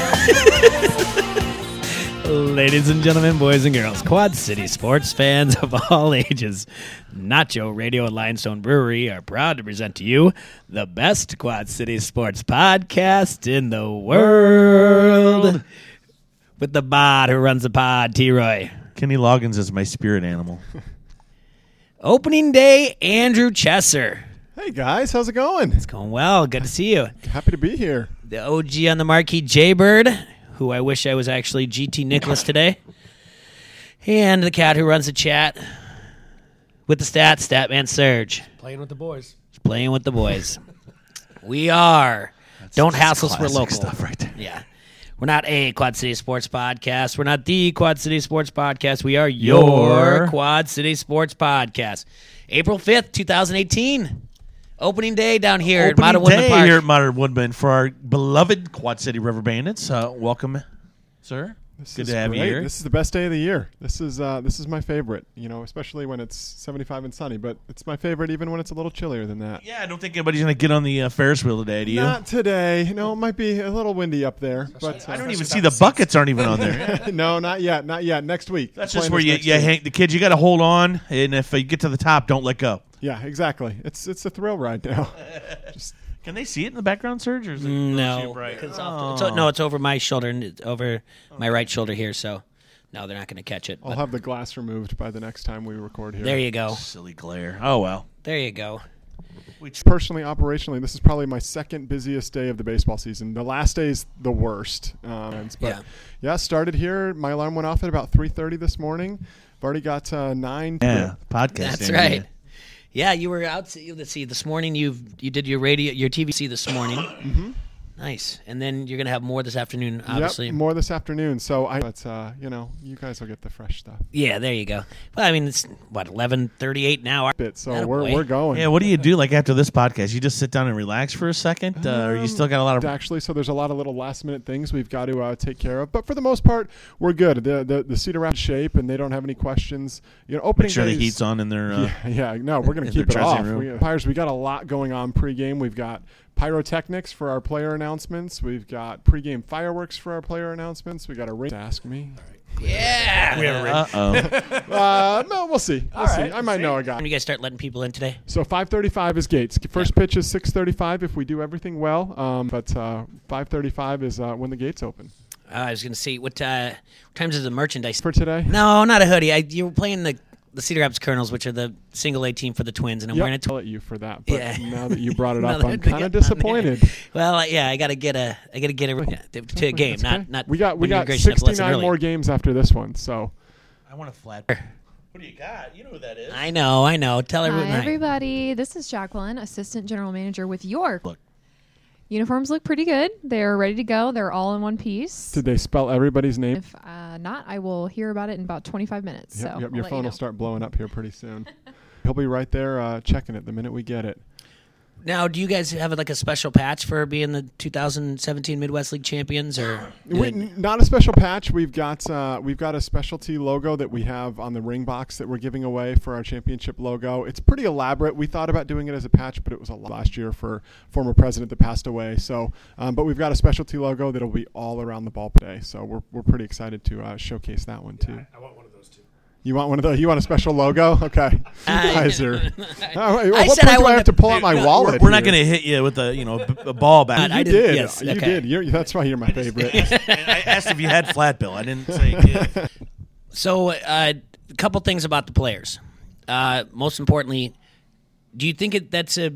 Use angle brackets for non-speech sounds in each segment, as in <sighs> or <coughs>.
<laughs> Ladies and gentlemen, boys and girls, Quad City sports fans of all ages, Nacho Radio and Lionstone Brewery are proud to present to you the best Quad City sports podcast in the world. With the bod who runs the pod, T Roy. Kenny Loggins is my spirit animal. Opening day, Andrew Chesser. Hey guys, how's it going? It's going well. Good to see you. Happy to be here. The OG on the marquee, Jaybird, who I wish I was actually GT Nicholas today. And the cat who runs the chat with the stats, Statman Surge. Playing with the boys. Playing with the boys. we are. Don't hassle us, we're local. stuff right there. Yeah. We're not a Quad City Sports Podcast. We're not the Quad City Sports Podcast. We are your, Your. Quad City Sports Podcast. April 5th, 2018. Opening day down here at Opening Modern Woodman day Park. here at Modern Woodman for our beloved Quad City River Bandits. Uh, welcome, sir. This Good to have you here. This is the best day of the year. This is uh, this is my favorite. You know, especially when it's 75 and sunny. But it's my favorite even when it's a little chillier than that. yeah, I don't think anybody's going to get on the uh, Ferris wheel today, do you? Not today. No, it might be a little windy up there. But I uh, don't even see the buckets aren't even on there. <laughs> no, not yet. Not yet. Next week. That's Plan just where is you, you hang the kids. You got to hold on, and if you get to the top, don't let go. Yeah, exactly. It's it's a thrill ride now. <laughs> Just Can they see it in the background, Serge? Or is it too No, bright? 'cause off the- it's o- no, it's over my shoulder and it's over my right shoulder here. So, no, they're not going to catch it. I'll but have the glass removed by the next time we record here. there you go. Silly glare. Oh well. There you go. personally, operationally, this is probably my second busiest day of the baseball season. The last day is the worst. Um, but Yeah. yeah. started here. My alarm went off at about 3:30 this morning. I've already got uh, nine. Yeah, podcast. That's Andy. right. Yeah, you were out. Let's see. This morning you you did your radio, your TVC this morning. mm-hmm. Nice, and then you're gonna have more this afternoon, obviously. Yep, more this afternoon. So I, but uh, you know, you guys will get the fresh stuff. yeah, there you go. Well, I mean, it's what 11:38 now. Bit. So Attaboy. we're we're going. Yeah, what do you do like after this podcast? You just sit down and relax for a second, uh, or you still got a lot of actually so there's a lot of little last minute things we've got to uh, take care of but for the most part we're good the the, the cedar Rapids shape and they don't have any questions you know opening make sure the heat's on in their. Uh, <laughs> yeah, yeah, no, we're going to keep it off. dressing room. We, Pirates, we got a lot going on pregame. We've got pyrotechnics for our player announcements. We've got pregame fireworks for our player announcements. We got a ring. Ask me. Yeah. We have a ring. Uh oh. <laughs> Uh, no, we'll see. We'll see. I might know a guy. When guy. you guys start letting people in today? So 5:35 is gates. First pitch is 6:35 if we do everything well. Um, but uh, 5:35 is uh, when the gates open Uh, I was gonna see what, uh, what times is the merchandise? for today. No, not a hoodie. I, you were playing the the Cedar Rapids Kernels, which are the single A team for the Twins, and I'm Yep, wearing a. I'll Tw- you for that. But Yeah. now that you brought it <laughs> up, I'm kind of disappointed. <laughs> well, uh, yeah, I gotta get a. I gotta get a yeah, to, to a game, That's not okay. not. We got we got gracious enough to listen 69 more games after this one. So. I want a flat. What do you got? You know who that is. I know, I know. Tell everyone. Hi, hi. everybody. This is Jacqueline, Assistant General Manager with York. Look. Uniforms look pretty good. They're ready to go. They're all in one piece. Did they spell everybody's name? If uh, not, I will hear about it in about 25 minutes. Yep, so yep, your phone you know. will start blowing up here pretty soon. <laughs> He'll be right there uh, checking it the minute we get it. Now, do you guys have like a special patch for being the 2017 Midwest League champions, or We, n- not a special patch. We've got uh, we've got a specialty logo that we have on the ring box that we're giving away for our championship logo. It's pretty elaborate. We thought about doing it as a patch, but it was a lot last year for former president that passed away. So, um, but we've got a specialty logo that'll be all around the ball today. So we're, we're pretty excited to uh, showcase that one too. I You want one of those? You want a special logo? Okay. You <laughs> I- guys are. Uh, at I what said I point do I have to pull out my We're- wallet? We're, not going to hit you with a you know b- a ball back. I You did- did. yes, you okay. did. You're, that's why you're my <laughs> favorite. <laughs> I asked if you had flat bill. I didn't say. Yeah. So, uh, a couple things about the players. Uh, most importantly, do you think it, that's a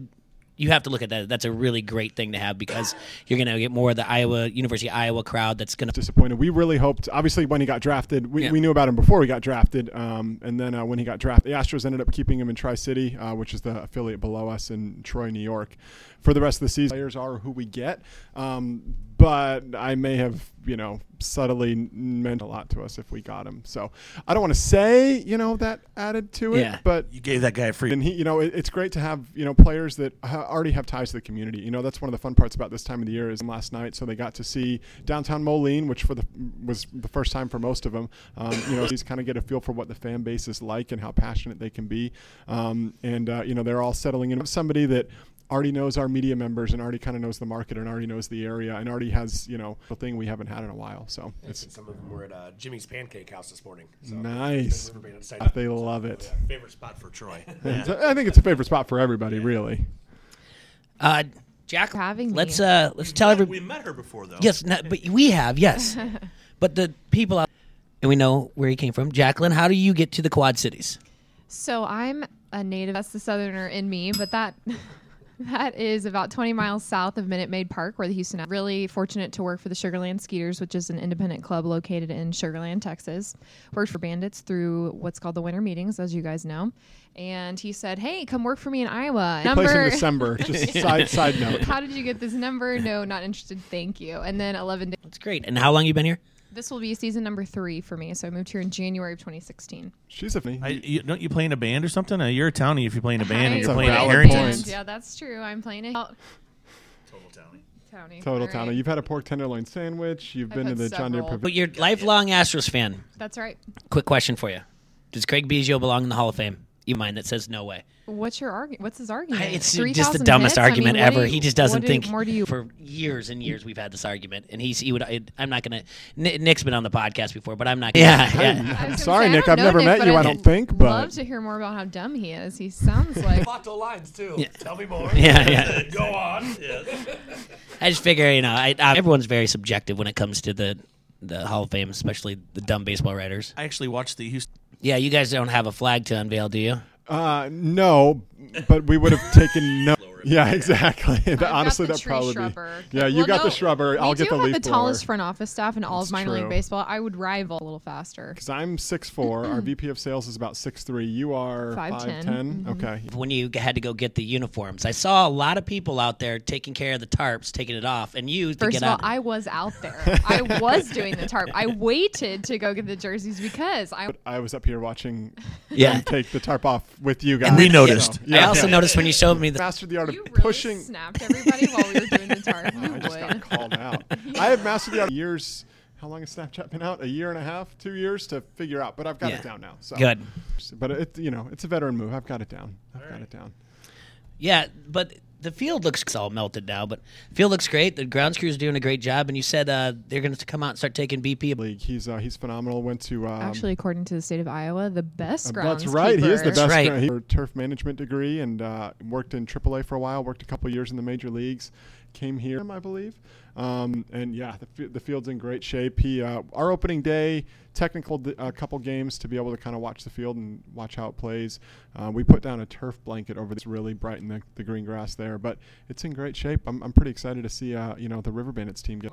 you have to look at that. That's a really great thing to have because <sighs> you're going to get more of the Iowa University of Iowa crowd. That's going to disappointed. We really hoped. Obviously, when he got drafted, we, Yeah. we knew about him before he got drafted. Um, and then uh, when he got drafted, the Astros ended up keeping him in Tri City, uh, which is the affiliate below us in Troy, New York. For the rest of the season, players are who we get. Um, but I may have, you know, subtly meant a lot to us if we got him. So I don't want to say, you know, that added to it. Yeah. But You gave that guy a free. and he, you know, it, it's great to have you know players that ha- already have ties to the community. You know, that's one of the fun parts about this time of the year. Is last night, so they got to see downtown Moline, which for the was the first time for most of them. Um, you know, <coughs> these kind of get a feel for what the fan base is like and how passionate they can be. Um, and uh, you know, they're all settling in. Somebody that already knows our media members and already kind of knows the market and already knows the area and already has you know a thing we haven't had in a while. So it's Some of them were at uh, Jimmy's Pancake House this morning. So Nice. River Band excited. they love it. Favorite spot for Troy. <laughs> <laughs> I think it's a favorite spot for everybody, really. Uh, Jack, having let's uh, let's tell we everybody. met her before, though. Yes, no, but we have yes, <laughs> but the people out and we know where he came from. Jacqueline, how do you get to the Quad Cities? So I'm a native. That's the southerner in me, but that <laughs> that is about 20 miles south of Minute Maid Park, where the Houston. I'm Really fortunate to work for the Sugarland Skeeters, which is an independent club located in Sugarland, Texas. Worked for Bandits through what's called the winter meetings, as you guys know. And he said, "Hey, come work for me in Iowa." He plays in December. <laughs> Just side side note. How did you get this number? No, not interested. Thank you. And then 11 days. That's great. And how long you been here? This will be season number three for me. So I moved here in January of 2016. She's a funny. I, you, don't you play in a band or something? Uh, you're a townie if you play in a band and you're a playing at valid Harrington's. point. Yeah, that's true. I'm playing it. Oh, Total Townie. Townie. Total All town. right. You've had a pork tenderloin sandwich. You've I've been to had the John Deere several. But Pavilion. you're lifelong Astros fan. That's right. Quick question for you: Does Craig Biggio belong in the Hall of Fame? You mind that says no way. What's your argument? What's his argument? It's 3,000 just the dumbest hits? I mean, argument ever. you- he just doesn't do- think. More do you? For years and years, we've had this argument, and he's he would. I, I'm not gonna. Nick- Nick's been on the podcast before, but I'm not. Gonna, yeah, yeah. I was gonna Sorry, say, Nick. I've never Nick, met you. I I'd don't think, but love to hear more about how dumb he is. He sounds like Vato lines too. Yeah. Tell me more. <laughs> Yeah, yeah. <laughs> Go on. Yes. I just figure, you know, I, I, everyone's very subjective when it comes to the the Hall of Fame, especially the dumb baseball writers. I actually watched the Houston. Yeah, you guys don't have a flag to unveil, do you? uh, no. But we would have taken no. <laughs> Yeah, exactly. I've Honestly, that probably. shrubber. Yeah, you Well, got the no, shrubber. I'll we get do the have leaf the blower. tallest front office staff in all That's of minor true. league baseball. I would rival a little faster. Because I'm 6'4". Our VP of sales is about 6'3". You are 5'10". 5'10". Mhm. Okay. When you had to go get the uniforms, I saw a lot of people out there taking care of the tarps, taking it off, and you to First get of all, out. I was out there. <laughs> I was doing the tarp. I waited to go get the jerseys because I But I was up here watching yeah. take the tarp off with you guys. And we noticed. So, I yeah. also noticed when you showed me the. mastered the art of you <laughs> really pushing. snapped everybody while we were doing the tarp. <laughs> You I just got called out. <laughs> I have mastered the years. How long has Snapchat been out? A year and a half, two years to figure out. But I've got Yeah. it down now. So Good. But it, you know, it's a veteran move. I've got it down. I've got it down. Yeah, but the field looks it's all melted now, but field looks great. The grounds crew's doing a great job, and you said uh, they're going to come out and start taking BP. League. He's uh, he's phenomenal. Went to um, Actually, according to the state of Iowa, the best Uh, groundskeeper. That's right. He is the best. right. gra- He had a turf management degree and uh, worked in AAA for a while. Worked a couple years in the major leagues. Came here, I believe. Um, and yeah, the, f- the field's in great shape. He uh, our opening day technical d- a couple games to be able to kind of watch the field and watch how it plays. Uh, we put down a turf blanket over this really brighten the, the green grass there, but it's in great shape. I'm, I'm pretty excited to see uh, you know the River Bandits team get.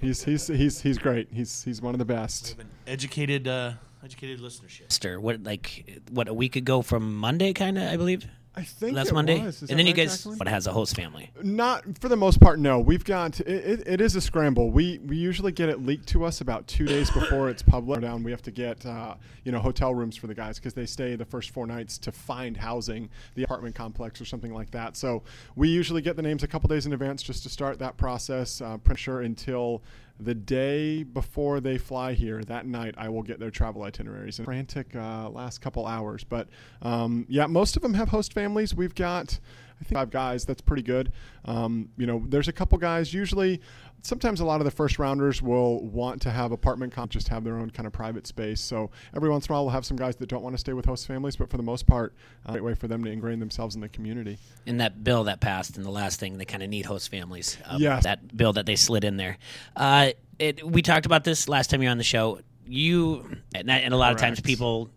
He's he's he's he's great. He's he's one of the best. Educated, uh, educated listenership. Stir, What like what a week ago from Monday, kind of I believe. I think Last Monday. And then you guys Jacqueline? what has a host family. Not for the most part. No, we've got it, it, it is a scramble. We we usually get it leaked to us about two days before it's public. Down, we have to get uh, you know hotel rooms for the guys because they stay the first four nights to find housing, the apartment complex or something like that. So we usually get the names a couple days in advance just to start that process. Uh, pretty sure until the day before they fly here, that night, I will get their travel itineraries. And frantic uh, last couple hours, but um, yeah, most of them have host families. We've got. I think five guys. That's pretty good. Um, you know, there's a couple guys. Usually, sometimes a lot of the first rounders will want to have apartment comp, just have their own kind of private space. So every once in a while, we'll have some guys that don't want to stay with host families, but for the most part, uh, great way for them to ingrain themselves in the community. In that bill that passed, and the last thing they kind of need host families. Um, Yes. that bill that they slid in there. Uh, it, we talked about this last time you were on the show. You and, that- and a lot of times people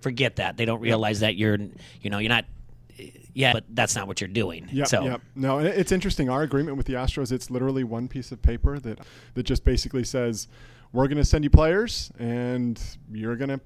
forget that they don't realize that you're you know you're not yeah, but that's not what you're doing. Yeah, so yep. No, it's interesting. Our agreement with the Astros, it's literally one piece of paper that that just basically says, "We're going to send you players, and you're going to."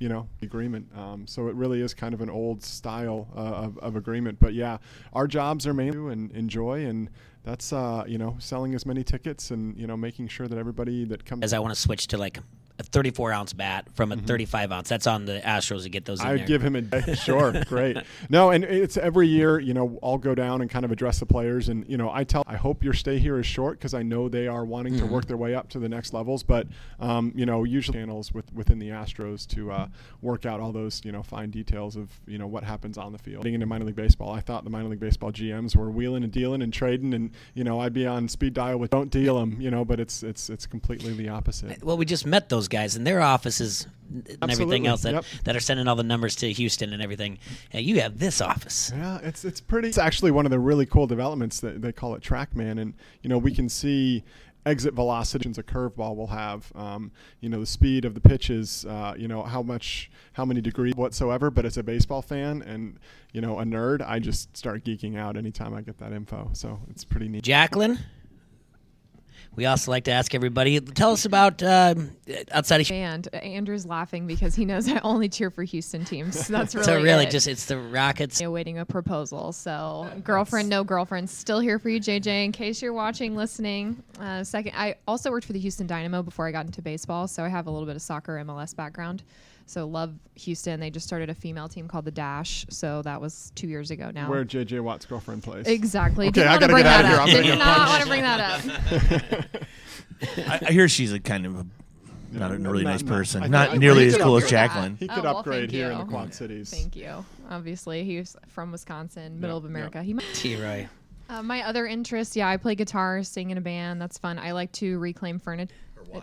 You know, agreement. Um, so it really is kind of an old style uh, of, of agreement. But yeah, our jobs are mainly and enjoy, and that's uh, you know selling as many tickets and you know making sure that everybody that comes as I want to switch to like a 34 ounce bat from a 35 ounce. That's on the Astros to get those in Mm-hmm. I would give him a day. Sure, great. No, and it's every year. You know, I'll go down and kind of address the players, and you know, I tell, I hope your stay here is short because I know they are wanting to work their way up to the next levels. But um, you know, usually channels with within the Astros to uh, work out all those you know fine details of you know what happens on the field. Getting into minor league baseball, I thought the minor league baseball GMs were wheeling and dealing and trading, and you know, I'd be on speed dial with don't deal them, you know, but it's it's it's completely the opposite. well, we just met those guys in their offices and everything else that, yep. that are sending all the numbers to Houston and everything. Yeah, you have this office. Yeah, it's it's pretty. It's actually one of the really cool developments that they call it TrackMan, and you know we can see exit velocity a curveball will have. Um, you know the speed of the pitches. Uh, you know how much, how many degrees whatsoever. But as a baseball fan and you know a nerd, I just start geeking out anytime I get that info. So it's pretty neat. Jacqueline, we also like to ask everybody tell us about um, outside of. And Andrew's laughing because he knows I only cheer for Houston teams. <laughs> That's really So really, it. just it's the Rockets. awaiting a proposal. So, girlfriend, no girlfriend, still here for you, JJ. In case you're watching, listening. Uh, second, I also worked for the Houston Dynamo before I got into baseball, so I have a little bit of soccer MLS background. So, love Houston. They just started a female team called the Dash. So that was two years ago now. Where JJ Watt's girlfriend plays. Exactly. Okay, Didn't I want to gotta bring get that outta here. up. I'm Did not want to bring that up. <laughs> I, I hear she's a kind of a, not a really not- nice not- person. I not think- nearly as cool as upgrade- Jacqueline. He Oh, could well, upgrade thank here in the you. Quad Cities. Thank you. Obviously, he's from Wisconsin, middle of yeah. America. He might. T-Roy. Uh, my other interest, yeah, I play guitar, sing in a band. That's fun. I like to reclaim furniture.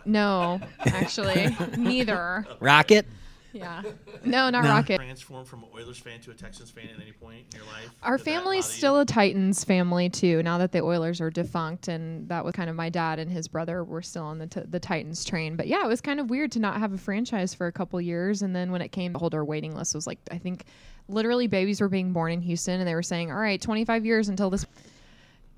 No, actually, <laughs> neither. Rocket. Yeah, <laughs> no, not Rocket. Transform from an Oilers fan to a Texans fan at any point in your life? Our family's still a Titans family too. Now that the Oilers are defunct, and that was kind of my dad and his brother were still on the t- the Titans train. But yeah, it was kind of weird to not have a franchise for a couple years, and then when it came, the holder waiting list was like I think literally babies were being born in Houston, and they were saying, "All right, 25 years until this."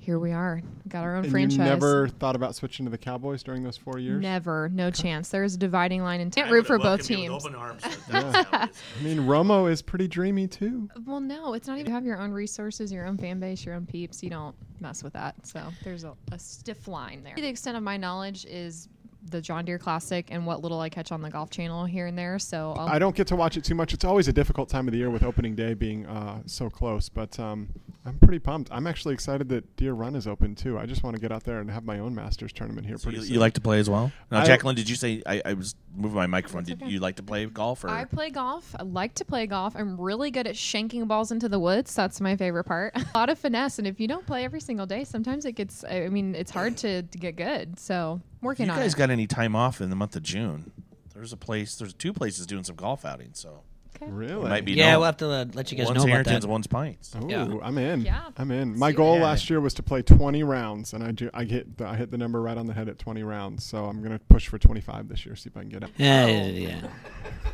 Here we are, got our own And franchise. you never thought about switching to the Cowboys during those four years? Never, no chance. There's a dividing line, and can't root for both teams. I mean, Romo is pretty dreamy too. Well, no, it's not even. You have your own resources, your own fan base, your own peeps. You don't mess with that. So there's a, a stiff line there. The extent of my knowledge is the John Deere Classic and what little I catch on the Golf Channel here and there. So I'll, I don't get to watch it too much. It's always a difficult time of the year with opening day being uh, so close, but um, I'm pretty pumped. I'm actually excited that Deer Run is open too. I just want to get out there and have my own Masters tournament here So pretty you, soon. you like to play as well? Now, I- Jacqueline, did you say I, I was moving my microphone? Did okay. you like to play golf or? I play golf. I like to play golf. I'm really good at shanking balls into the woods. That's my favorite part. <laughs> a lot of finesse, and if you don't play every single day, sometimes it gets. I mean, it's hard to, to get good. So If working you on You guys it. got any time off in the month of June? There's a place. There's two places doing some golf outings. So Okay. really? might be. Yeah, no- we'll have to uh, let you guys one's know about Harrington's that. and one's Pints. Ooh, Yeah. I'm in. Yeah. I'm in. My do goal it. last year was to play 20 rounds, and I do. I hit. The, I hit the number right on the head at 20 rounds. So I'm gonna push for 25 this year. See if I can get it. Yeah, yeah, yeah.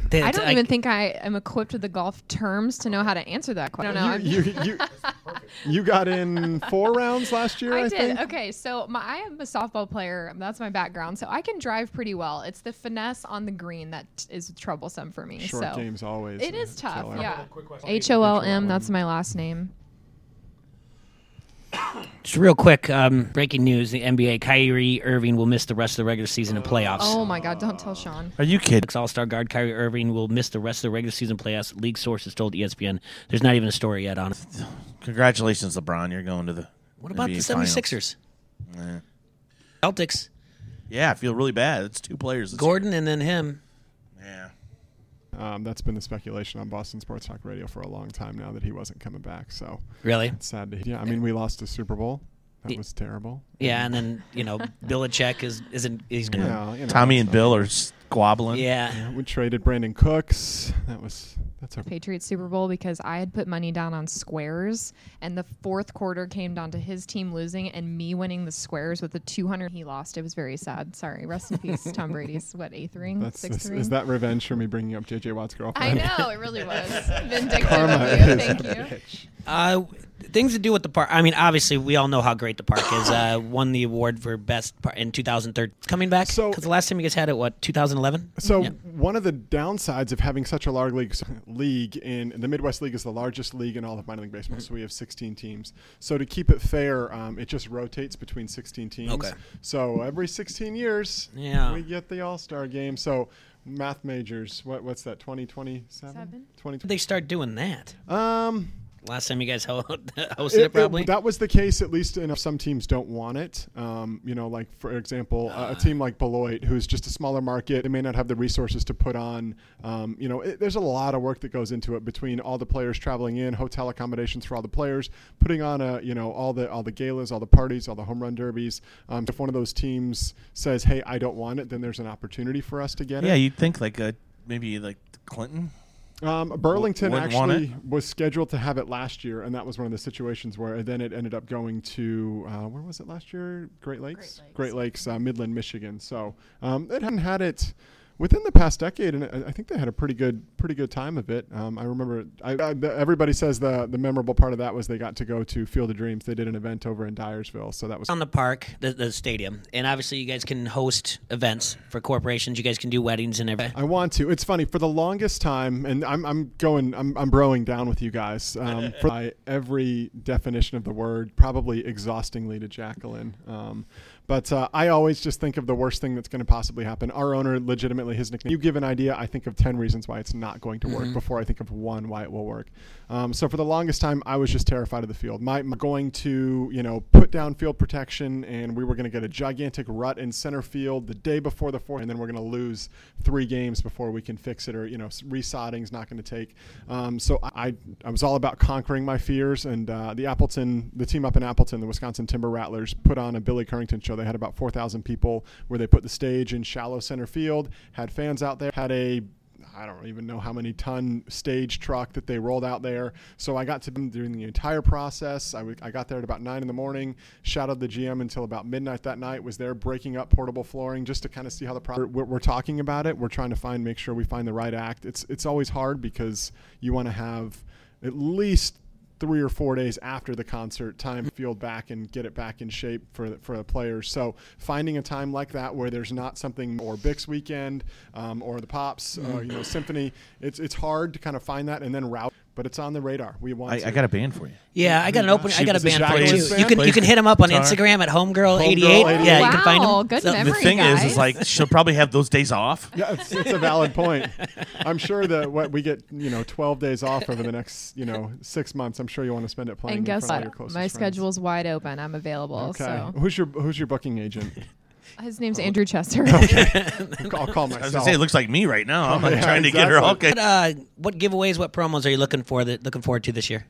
They- I don't I- even think I am equipped with the golf terms to know how to answer that question. I don't know. You, you, you, <laughs> you got in four rounds last year. I, I did. think. Okay, so my, I am a softball player. That's my background, so I can drive pretty well. It's the finesse on the green that is troublesome for me. Short so games always. it uh, tough. Yeah. H O L M. That's my last name. Just real quick, um, breaking news: the NBA, Kyrie Irving will miss the rest of the regular season and playoffs. Oh my God! Don't tell Sean. Are you kidding? All Star guard Kyrie Irving will miss the rest of the regular season playoffs. League sources told ESPN. There's not even a story yet on it. Congratulations, LeBron. You're going to the. What about NBA the Finals. 76ers? Eh. Celtics, Yeah, I feel really bad. It's two players. this Gordon, and then him. Year. Um, that's been the speculation on Boston Sports Talk Radio for a long time now that he wasn't coming back. So Really? it's sad to. hear. Yeah, I mean, we lost a Super Bowl. That was terrible. Yeah, and then you know <laughs> Belichick is isn't he's Yeah, gonna you know, Tommy and so- Bill are squabbling. yeah. Yeah, we traded Brandin Cooks. That was that's okay. Patriots Super Bowl because I had put money down on squares, and the fourth quarter came down to his team losing and me winning the squares with the 200 he lost. It was very sad. Sorry. Rest in peace, <laughs> Tom Brady's what eighth ring, That's sixth is, ring. is that revenge for me bringing up JJ Watt's girlfriend? I know it really was <laughs> vindictive Karma of you. is Thank a you. Uh, things to do with the park. I mean, obviously, we all know how great the park is. Uh, won the award for best park in 2013. Coming back So- because the last time you guys had it, what 2011? So Yeah. one of the downsides of having such a large league, league in the Midwest League is the largest league in all of minor league baseball. Mm-hmm. So we have 16 teams. So to keep it fair, um, it just rotates between 16 teams. Okay. So every 16 years, Yeah. we get the All Star game. So math majors, what what's that? 2027? Seven. 20, they start doing that? um, Last time you guys ho- <laughs> hosted It- it, it- probably. that was the case, at least enough. Some teams don't want it. Um, you know, like for example, a- a team like Beloit, who's just a smaller market, they may not have the resources to put on. Um, you know, it, there's a lot of work that goes into it between all the players traveling in, hotel accommodations for all the players, putting on a you know all the all the galas, all the parties, all the home run derbies. Um, if one of those teams says, "Hey, I don't want it," then there's an opportunity for us to get Yeah, it. you'd think like a maybe like Clinton. Um, Burlington wouldn't actually was scheduled to have it last year, and that was one of the situations where then it ended up going to uh, where was it last year? Great Lakes, Great Lakes. uh, Midland, Michigan. So um, it hadn't had it within the past decade, and I I think they had a pretty good, pretty good time of it. Um, I remember I, I, the, everybody says the the memorable part of that was they got to go to Field of Dreams. They did an event over in Dyersville, so that was on the park, the, the stadium, and obviously you guys can host events for corporations. You guys can do weddings and everything. I want to. It's funny for the longest time, and I'm, I'm going, I'm, I'm broing down with you guys um, <laughs> for every definition of the word, probably exhaustingly to Jacqueline. Um, but uh, I always just think of the worst thing that's going to possibly happen. Our owner, legitimately, his nickname. You give an idea, I think of ten reasons why it's not going to work before I think of one why it will work. Um, so for the longest time, I was just terrified of the field. My, my going to, you know, put down field protection, and we were going to get a gigantic rut in center field the day before the fourth, and then we're going to lose three games before we can fix it, or you know, resodding's not going to take. Um, so I, I was all about conquering my fears, and uh, the Appleton, the team up in Appleton, the Wisconsin Timber Rattlers, put on a Billy Currington show. They had about four thousand people, where they put the stage in shallow center field, had fans out there, had a I don't even know how many ton stage truck that they rolled out there. So I got to them during the entire process. I, w- I got there at about nine in the morning, shadowed the GM until about midnight that night, was there breaking up portable flooring just to kind of see how the pro- we're, we're talking about it. We're trying to find, make sure we find the right act. It's, it's always hard because you want to have at least three or four days after the concert time to field back and get it back in shape for the, for the players. So finding a time like that where there's not something or Bix weekend um, or the Pops, uh, you know, Symphony, it's it's hard to kind of find that and then route. But it's on the radar. We want. I, to. I got a band for you. Yeah, I got an open. I got a band for you too. band? You can you can hit him up on guitar. Instagram at homegirl88. Homegirl88. Yeah, you can find Wow, him. good So- memory. the thing is, is like she'll probably have those days off. Yeah, it's, it's a valid point. I'm sure that what we get, you know, 12 days off over the next, you know, six months. I'm sure you want to spend it playing. and in guess front of your what? closest My friends. schedule's wide open. I'm available. Okay. So Who's your Who's your booking agent? His name's Andrew Chesser. <laughs> <laughs> I'll call I was myself. gonna say it looks like me right now. I'm like <laughs> Yeah, trying to get her all exactly. okay. What, uh, what giveaways, what promos are you looking for? That looking forward to this year?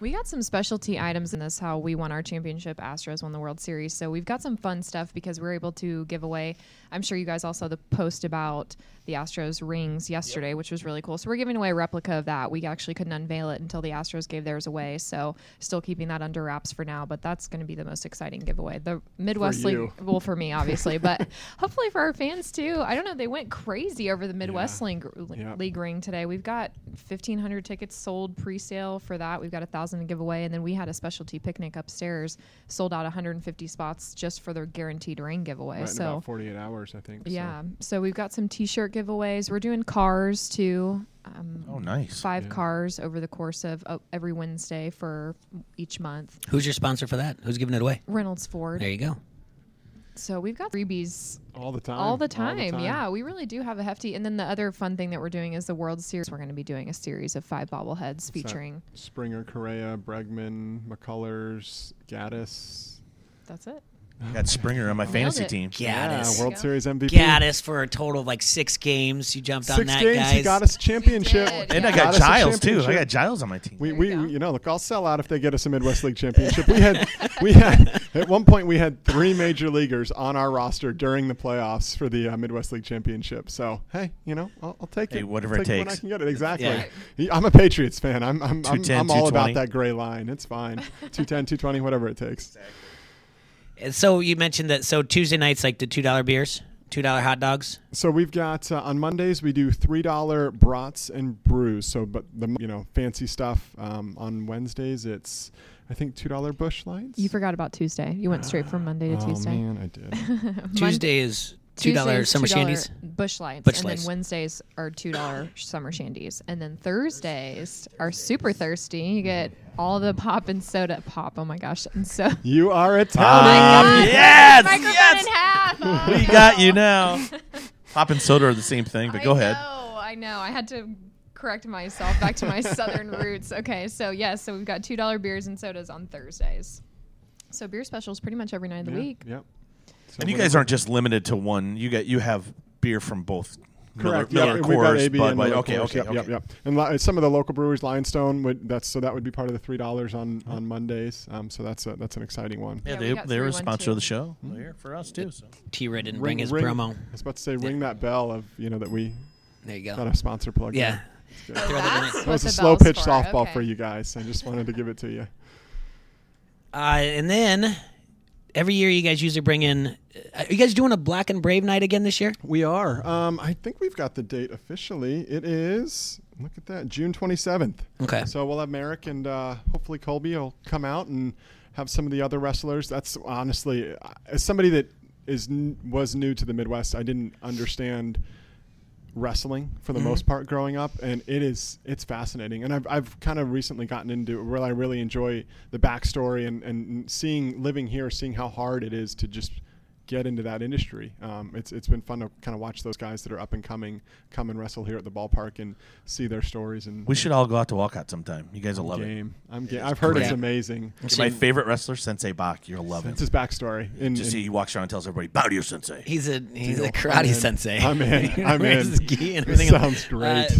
We got some specialty items in this. How we won our championship. Astros won the World Series, so we've got some fun stuff because we're able to give away. I'm sure you guys all saw the post about the Astros rings yesterday, which was really cool. So we're giving away a replica of that. We actually couldn't unveil it until the Astros gave theirs away, so still keeping that under wraps for now. But that's going to be the most exciting giveaway. The Midwest League, well, for me obviously, but <laughs> hopefully for our fans too. I don't know. They went crazy over the Midwest Yeah. League, Yep. League ring today. We've got 1,500 tickets sold pre-sale for that. We've got a thousand to give away, and then we had a specialty picnic upstairs, sold out 150 spots just for the guaranteed ring giveaway. Right so about 48 hours, I think. yeah, so we've got some T-shirt giveaways. We're doing cars too. Um, Oh, nice. Five Yeah. cars over the course of uh, every Wednesday for each month. Who's your sponsor for that? Who's giving it away? Reynolds Ford. There you go. So we've got freebies All the time. all the time. Yeah, we really do have a hefty. And then the other fun thing that we're doing is the World Series. We're going to be doing a series of five bobbleheads featuring. Springer, Correa, Bregman, McCullers, Gattis. That's it. I got Springer on my Nailed fantasy it. team. Gattis. Yeah, World. Series MVP. Gattis for a total of like six games. You jumped on Six that, games, guys. he got us a championship. did, And Yeah. I got Got us a Giles too. I championship. got Giles on my team. We, There we you go. know look I'll sell out if they get us a Midwest League <laughs> championship. We had we had at one point we had three major leaguers on our roster during the playoffs for the uh, Midwest League championship. So hey, you know I'll, I'll take Hey, it. whatever I'll it take when I takes. can get it exactly. Yeah. He- I'm a Patriots fan. I'm I'm I'm, 210, I'm all about 220. that gray line. It's fine. <laughs> 210, 220, whatever it takes. And So you mentioned that. So Tuesday nights, like the two dollar beers. Two dollar hot dogs. So we've got uh, on Mondays we do three dollar brats and brews. So, but the you know fancy stuff. Um, on Wednesdays it's I think two dollar Busch lights. You forgot about Tuesday. You went straight from Monday to oh Tuesday. man, I did. <laughs> <laughs> Tuesday is two dollar summer $2 shandies. Busch lights, Busch and lights. then Wednesdays are two dollar summer shandies, and then Thursdays are super thirsty. You get all the pop and soda pop. Oh my gosh! And so <laughs> you are Oh Italian. yes, yes. in half. Oh. <laughs> we <laughs> got you now. Pop and soda are the same thing, but go I ahead. know, I know. I had to correct myself back to my southern roots. Okay, so yes, so we've got two dollar beers and sodas on Thursdays. So beer specials pretty much every night of the Yeah, week. Yep. So And you guys aren't just limited to one. You get you have beer from both. Correct. Miller, yeah, Miller we've got Coors, AB Bud Light. Okay, Coors. okay, yep, okay. yep, yep. And li- some of the local breweries, Lionstone, would that's so that would be part of the three dollars on on Mondays. Um, so that's a, that's an exciting one. Yeah, Yeah, they they were a 312. sponsor of the show. They're here for us too. So T Ray didn't bring his promo. I was about to say, ring that bell of you know that we There you go. got a sponsor plug. Yeah. there. So that in that's there. That what was a slow pitch for. softball okay. for you guys. I just wanted to give it to you. Uh, and then every year you guys usually bring in. Are you guys doing a Black and Brave night again this year? We are. Um, I think we've got the date officially. It is. Look at that, June twenty seventh. Okay. So we'll have Merrick and uh, hopefully Colby will come out and have some of the other wrestlers. That's honestly, uh, as somebody that is was new to the Midwest, I didn't understand wrestling for the Mm-hmm. most part growing up, and it is it's fascinating. And I've I've kind of recently gotten into it where I really enjoy the backstory and and seeing living here, seeing how hard it is to just get into that industry. Um, it's it's been fun to kind of watch those guys that are up and coming come and wrestle here at the ballpark and see their stories and we should all go out to Walcott sometime. You guys will love it. I'm ga- I've heard it's amazing. Get my favorite wrestler, Sensei Bach. You'll love it. That's his backstory. In, Just in- see he walks around and tells everybody, "Bow to your sensei." He's a he's Deal. a karate I'm sensei. I'm in. <laughs> I'm Wears in. his gi and This everything. sounds great. Uh,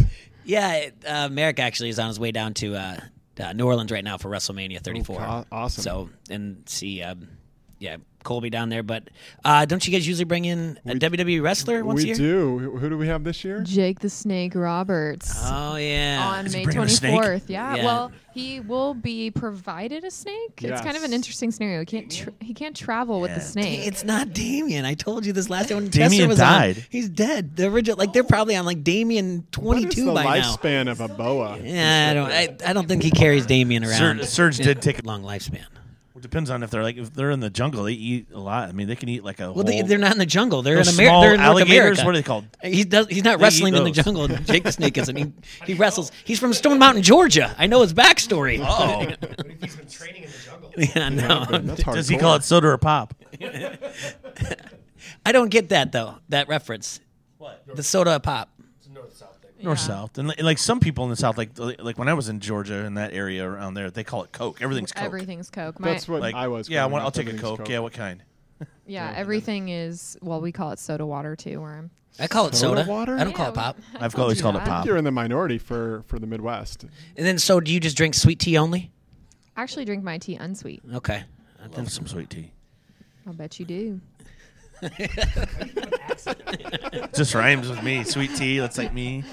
yeah, uh, Merrick actually is on his way down to uh, uh, New Orleans right now for WrestleMania 34. aw- awesome. So and see, um, yeah, Colby down there. But uh, don't you guys usually bring in a We- WWE wrestler once we a year? do. Who, who do we have this year? Jake the Snake Roberts. Oh yeah. on Is May bringing a snake? 24th. Yeah, Yeah. Well, he will be provided a snake. It's kind of an interesting scenario. He can't tr he can't travel with the snake. It's not Damien. I told you this last time when Damien was died. on. He's dead. The original, like they're probably on like Damien What is 22 the by now. lifespan of a boa? Yeah, I don't. I, I don't think he carries Damien around. Serge, Surge did take a long lifespan. It depends on if they're like if they're in the jungle, they eat a lot. I mean, they can eat like a Well, they, whole, they're not in the jungle. They're in America. small They're in North alligators. America. What are they called? He does. He's not They wrestling eat in the those. jungle. <laughs> Jake the Snake isn't. He, he wrestles. He's from Stone Mountain, Georgia. I know his backstory. Oh, What <laughs> if he's been training in the jungle? <laughs> yeah, no. That's does he call it soda or pop? I don't get that though. That reference. What? The soda pop. It's a north south Yeah. south, and like some people in the south, like like when I was in Georgia in that area around there, they call it Coke. Everything's Coke. Everything's Coke. My, That's what Like I was. Yeah, I want, i'll take a Everything's Coke. Yeah, what kind? <laughs> yeah, everything is. Well, we call it soda water too. Where I'm. I call it Soda soda. water? I don't call it pop. <laughs> I I've always you called it pop. You're in the minority for for the Midwest. And then, so do you just drink sweet tea only? I actually drink my tea unsweet. Okay. I love some sweet tea. I'll bet you do. <laughs> Just rhymes with me. Sweet tea. That's like me.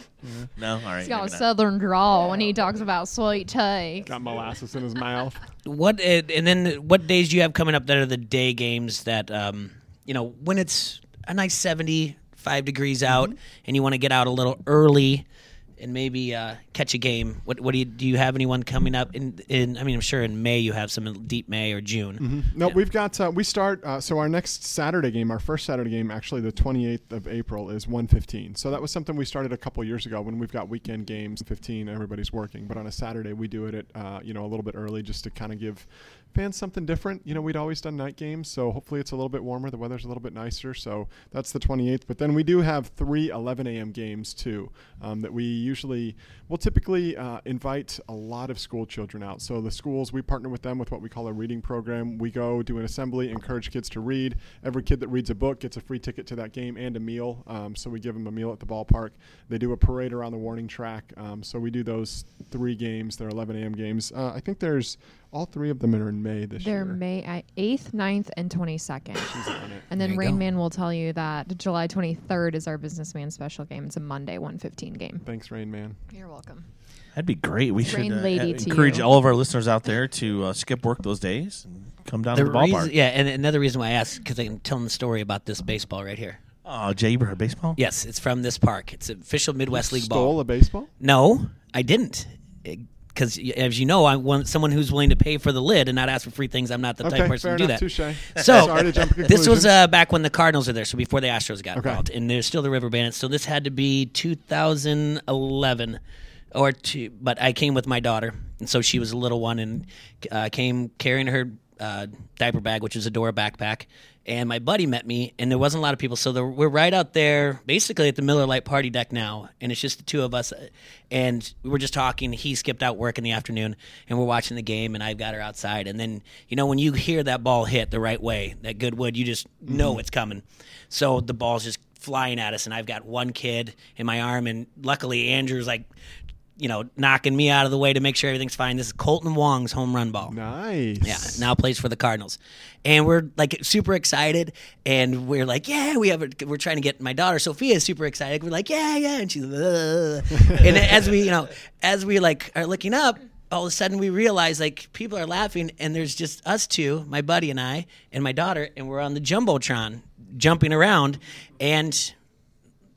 No, all right. He's got a maybe not. southern drawl when he talks about sweet tea. Got molasses in his mouth. What uh, and then what days do you have coming up that are the day games that um you know when it's a nice seventy five degrees out and you want to get out a little early and maybe uh, catch a game. What what do you do? You have anyone coming up in in? I mean, I'm sure in May you have some in deep May or June. No, we've got. Uh, we start. Uh, so our next Saturday game, our first Saturday game, actually the 28th of April, is 1:15. So that was something we started a couple years ago when we've got weekend games. 15, everybody's working, but on a Saturday we do it at uh, you know a little bit early just to kind of give fans something different. You know, we'd always done night games, so hopefully it's a little bit warmer. The weather's a little bit nicer, so that's the 28th. But then we do have three 11 a.m. games too um, that we usually will typically uh, invite a lot of school children out. So the schools we partner with them with what we call a reading program. We go do an assembly, encourage kids to read. Every kid that reads a book gets a free ticket to that game and a meal. Um, so we give them a meal at the ballpark. They do a parade around the warning track. Um, so we do those three games. They're 11 a.m. games. Uh, I think there's all three of them are in May this year. They're year. May uh, 8th, 9th, and 22nd. She's on it. And then you Rain go. Man will tell you that July 23rd is our businessman special game. It's a Monday 115 game. Thanks, Rain Man. You're welcome. That'd be great. We should uh, lady uh, encourage you. all of our listeners out there to uh, skip work those days and come down to the ballpark. reason, yeah, and another reason why I asked because I'm telling the story about this baseball right here. Oh, Jay Eberhard baseball. Yes, it's from this park. It's official Midwest League Stole ball. a baseball? No, I didn't. Because as you know, I'm one, someone who's willing to pay for the lid and not ask for free things. I'm not the type Okay, of person to do enough. that. Touche. <laughs> So Sorry to jump to <laughs> this was uh, back when the Cardinals were there, so before the Astros got Okay. involved, and there's still the River Bandits. So this had to be 2011 or two. But I came with my daughter, and so she was a little one, and uh, came carrying her uh, diaper bag, which is a Dora backpack. And my buddy met me, and there wasn't a lot of people. So there, we're right out there, basically at the Miller Lite party deck now, and it's just the two of us. And we were just talking. He skipped out work in the afternoon, and we're watching the game. And I've got her outside. And then you know when you hear that ball hit the right way, that good wood, you just know it's coming. So the ball's just flying at us, and I've got one kid in my arm, and luckily Andrew's like, you know, knocking me out of the way to make sure everything's fine. This is Kolten Wong's home run ball. Nice. Yeah, now plays for the Cardinals, and we're like super excited, and we're like, yeah, we have. A, we're trying to get my daughter Sophia is super excited. We're like, yeah, yeah, and she's, "Ugh." and as we, you know, as we like are looking up, all of a sudden we realize like people are laughing, and there's just us two, my buddy and I, and my daughter, and we're on the jumbotron jumping around, and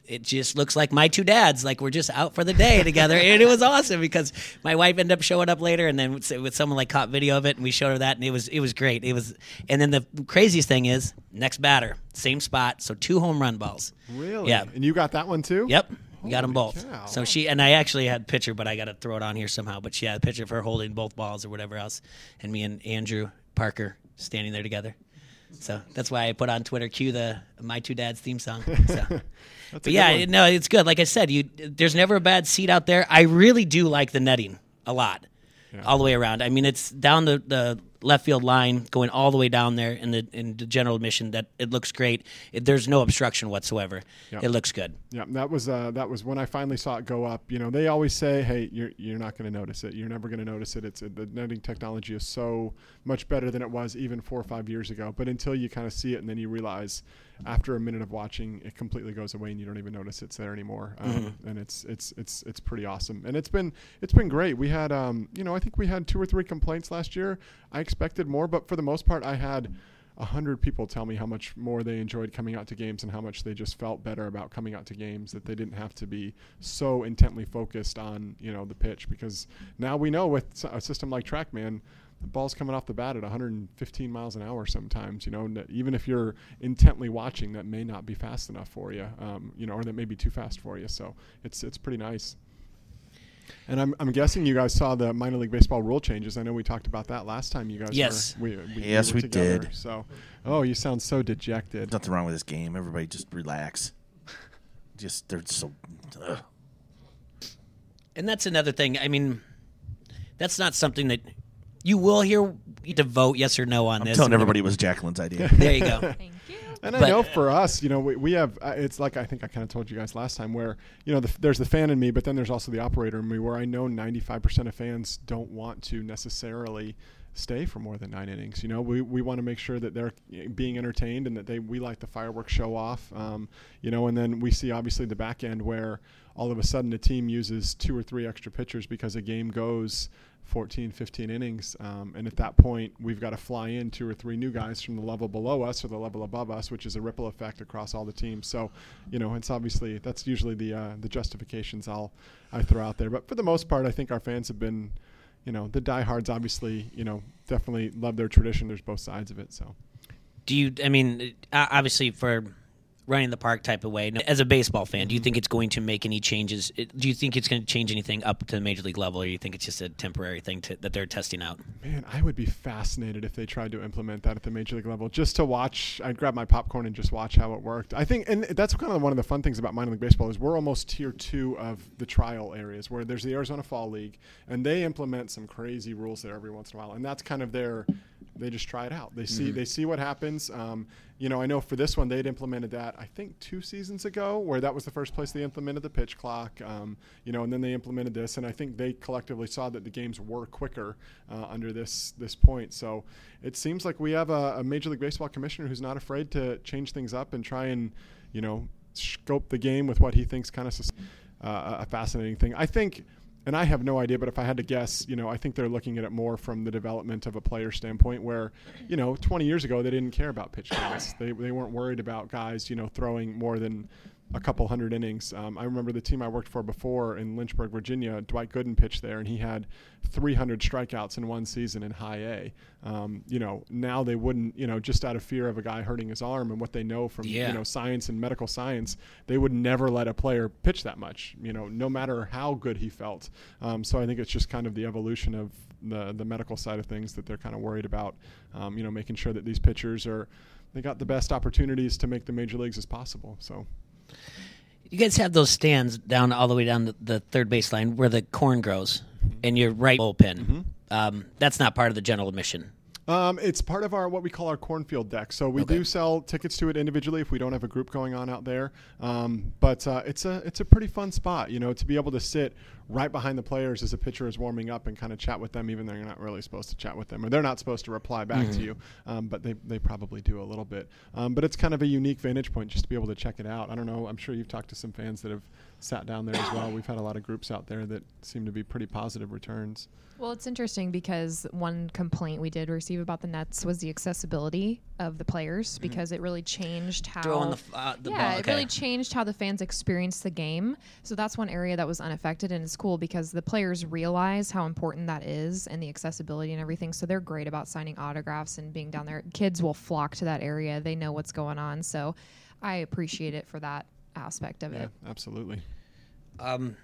it just looks like my two dads like we're just out for the day together and it was awesome because my wife ended up showing up later and then with, someone like caught video of it and we showed her that and it was it was great it was and then the craziest thing is next batter same spot so two home run balls Really? Yeah. And you got that one too? yep we got them both cow. so she and i actually had a picture but i got to throw it on here somehow but she had a picture of her holding both balls or whatever else and me and andrew parker standing there together so that's why I put on Twitter, cue the my two dads theme song. So. <laughs> but good yeah, no, it's good. Like I said, you there's never a bad seat out there. I really do like the netting a lot, all the way around. I mean, it's down the, the left field line, going all the way down there in the in the general admission. That it looks great. It, there's no obstruction whatsoever. Yep. It looks good. Yeah, that was uh, that was when I finally saw it go up. You know, they always say, "Hey, you're you're not going to notice it. You're never going to notice it. It's the netting technology is so much better than it was even four or five years ago." But until you kind of see it, and then you realize, after a minute of watching, it completely goes away, and you don't even notice it's there anymore. Um, And it's it's it's it's pretty awesome, and it's been it's been great. We had um, you know, I think we had two or three complaints last year. I expected more, but for the most part, I had a hundred people tell me how much more they enjoyed coming out to games and how much they just felt better about coming out to games that they didn't have to be so intently focused on you know the pitch because now we know with a system like TrackMan the ball's coming off the bat at 115 miles an hour sometimes you know and even if you're intently watching that may not be fast enough for you um, you know or that may be too fast for you so it's it's pretty nice and I'm, I'm guessing you guys saw the minor league baseball rule changes. I know we talked about that last time. You guys, Yes. were, we, we, Yes, were we together. did. So, oh, you sound so dejected. There's nothing wrong with this game. Everybody just relax. Just they're so. Ugh. And that's another thing. I mean, that's not something that you will hear to vote yes or no on I'm this. telling everybody it was Jacqueline's idea. <laughs> There you go. Thank you. And But- I know for us, you know, we, we have, uh, it's like I think I kind of told you guys last time where, you know, the, there's the fan in me, but then there's also the operator in me where I know 95% of fans don't want to necessarily stay for more than nine innings. You know, we, we want to make sure that they're being entertained and that they we like the fireworks show off. Um, you know, and then we see obviously the back end where all of a sudden a team uses two or three extra pitchers because a game goes 14, 15 innings. Um, and at that point, we've got to fly in two or three new guys from the level below us or the level above us, which is a ripple effect across all the teams. So, you know, it's obviously that's usually the uh, the justifications I'll I throw out there. But for the most part, I think our fans have been, you know, the diehards obviously, you know, definitely love their tradition. There's both sides of it. So. do you i mean uh, obviously for running the park type of way as a baseball fan do you mm-hmm. think it's going to make any changes do you think it's going to change anything up to the major league level or you think it's just a temporary thing to, that they're testing out Man, I would be fascinated if they tried to implement that at the major league level, just to watch. I'd grab my popcorn and just watch how it worked. I think, and that's kind of one of the fun things about minor league baseball is we're almost tier two of the trial areas, where there's the Arizona Fall League, and they implement some crazy rules there every once in a while, and that's kind of their. They just try it out. They see they see what happens. Um, you know, I know for this one they'd implemented that I think two seasons ago, where that was the first place they implemented the pitch clock. Um, you know, and then they implemented this, and I think they collectively saw that the games were quicker uh, under this this point. So it seems like we have a, a Major League Baseball commissioner who's not afraid to change things up and try and you know scope the game with what he thinks kind of uh, a fascinating thing. I think and I have no idea, but if I had to guess, you know, I think they're looking at it more from the development of a player standpoint, where, you know, 20 years ago they didn't care about pitch counts. They they weren't worried about guys, you know, throwing more than a couple hundred innings. Um, I remember the team I worked for before in Lynchburg, Virginia. Dwight Gooden pitched there, and he had 300 strikeouts in one season in High A. Um, you know, now they wouldn't, you know, just out of fear of a guy hurting his arm and what they know from Yeah. you know science and medical science, they would never let a player pitch that much. You know, no matter how good he felt. Um, so I think it's just kind of the evolution of the the medical side of things that they're kind of worried about. Um, you know, making sure that these pitchers are they got the best opportunities to make the major leagues as possible. So. You guys have those stands down all the way down the, the third baseline where the corn grows, and you're right bullpen. Um, that's not part of the general admission. Um, it's part of our what we call our cornfield deck. So we Okay. do sell tickets to it individually if we don't have a group going on out there. Um, but uh, it's a it's a pretty fun spot, you know, to be able to sit right behind the players as a pitcher is warming up and kind of chat with them, even though you're not really supposed to chat with them or they're not supposed to reply back to you. Um, but they they probably do a little bit. Um, but it's kind of a unique vantage point just to be able to check it out. I don't know. I'm sure you've talked to some fans that have sat down there as well. We've had a lot of groups out there that seem to be pretty positive returns. Well, it's interesting because one complaint we did receive about the Nets was the accessibility of the players because it really changed how Throwing the f- uh, the yeah, ball, it really changed how the fans experienced the game. So that's one area that was unaffected, and it's cool because the players realize how important that is and the accessibility and everything. So they're great about signing autographs and being down there. Kids will flock to that area; they know what's going on. So I appreciate it for that aspect of Yeah, it. absolutely. Um,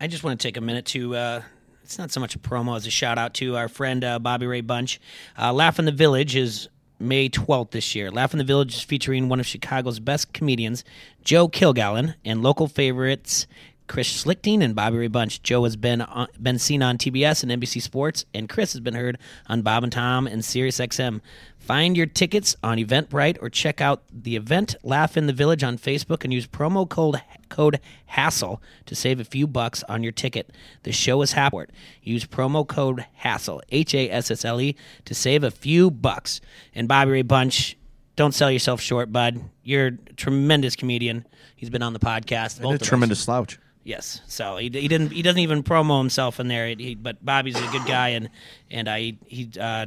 I just want to take a minute to. Uh, it's not so much a promo as a shout out to our friend uh, Bobby Ray Bunch. Uh, Laugh in the Village is May 12th this year. Laugh in the Village is featuring one of Chicago's best comedians, Joe Kilgallen, and local favorites Chris Schlichting and Bobby Ray Bunch. Joe has been on, been seen on TBS and NBC Sports, and Chris has been heard on Bob and Tom and Sirius XM. Find your tickets on Eventbrite or check out the event Laugh in the Village on Facebook and use promo code code HASSLE to save a few bucks on your ticket. The show is Happort. Use promo code HASSLE, H A S S L E, to save a few bucks. And Bobby Ray Bunch, don't sell yourself short, bud. You're a tremendous comedian. He's been on the podcast. And a tremendous slouch. Yes. So he, he didn't he doesn't even promo himself in there. He, but Bobby's a good guy, and and I he uh,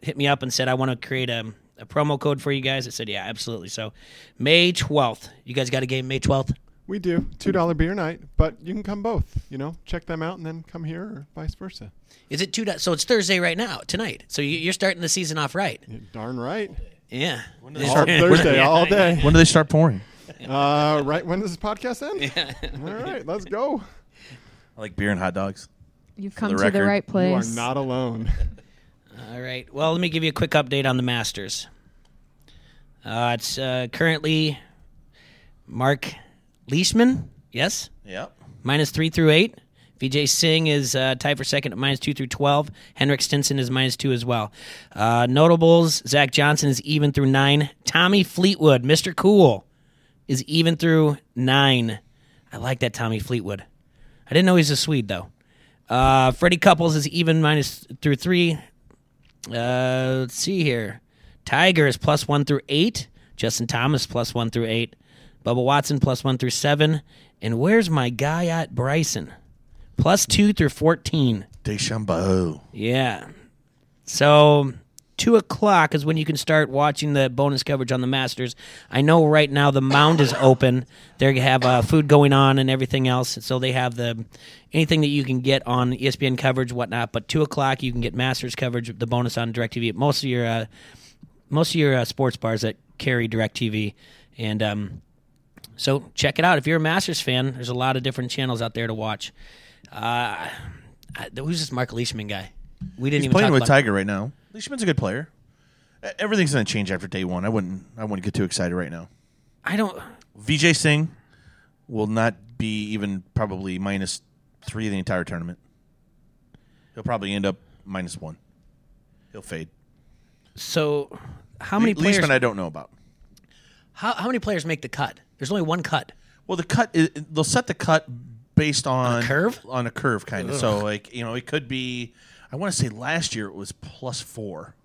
hit me up and said I want to create a, a promo code for you guys. I said yeah, absolutely. So May twelfth, you guys got a game May twelfth. We do two dollar beer night, but you can come both. You know, check them out and then come here, or vice versa. Is it two? do- So it's Thursday right now tonight. So you, you're starting the season off right. You're darn right. Yeah. do they All start- Thursday, all <laughs> day. When do they start pouring? Uh, right when does this podcast end? <laughs> All right, let's go. I like beer and hot dogs. You've come the to the record, right place. You are not alone. All right. Well, let me give you a quick update on the Masters. Uh, it's uh, currently Mark Leishman. Yes. Yep. minus three through eight. Vijay Singh is uh, tied for second at minus two through twelve. Henrik Stenson is minus two as well. Uh, notables: Zach Johnson is even through nine. Tommy Fleetwood, Mr. Cool, is even through nine. I like that Tommy Fleetwood. I didn't know he's a Swede though. Uh, Freddie Couples is even minus through three. Uh, let's see here. Tiger is plus one through eight. Justin Thomas plus one through eight. Bubba Watson plus one through seven. And where's my guy at Bryson? Plus two through 14. DeChambeau. Yeah. So two o'clock is when you can start watching the bonus coverage on the Masters. I know right now the mound is open. They have uh, food going on and everything else, so they have the anything that you can get on ESPN coverage, whatnot. But two o'clock you can get Masters coverage, the bonus on Directv. Most of your uh, most of your uh, sports bars that carry Directv, and um, so check it out if you're a Masters fan. There's a lot of different channels out there to watch. Uh, who's this Mark Leishman guy? We didn't He's even playing talk with about Tiger right now. Leishman's a good player. Everything's going to change after day one. I wouldn't. I wouldn't get too excited right now. I don't. Vijay Singh will not be even probably minus three the entire tournament. He'll probably end up minus one. He'll fade. So, how many Le- players? Leishman, I don't know about. how, how many players make the cut? There's only one cut. Well, the cut is, they'll set the cut based on, curve? on a curve kind of. So like you know, it could be. I want to say last year it was plus four,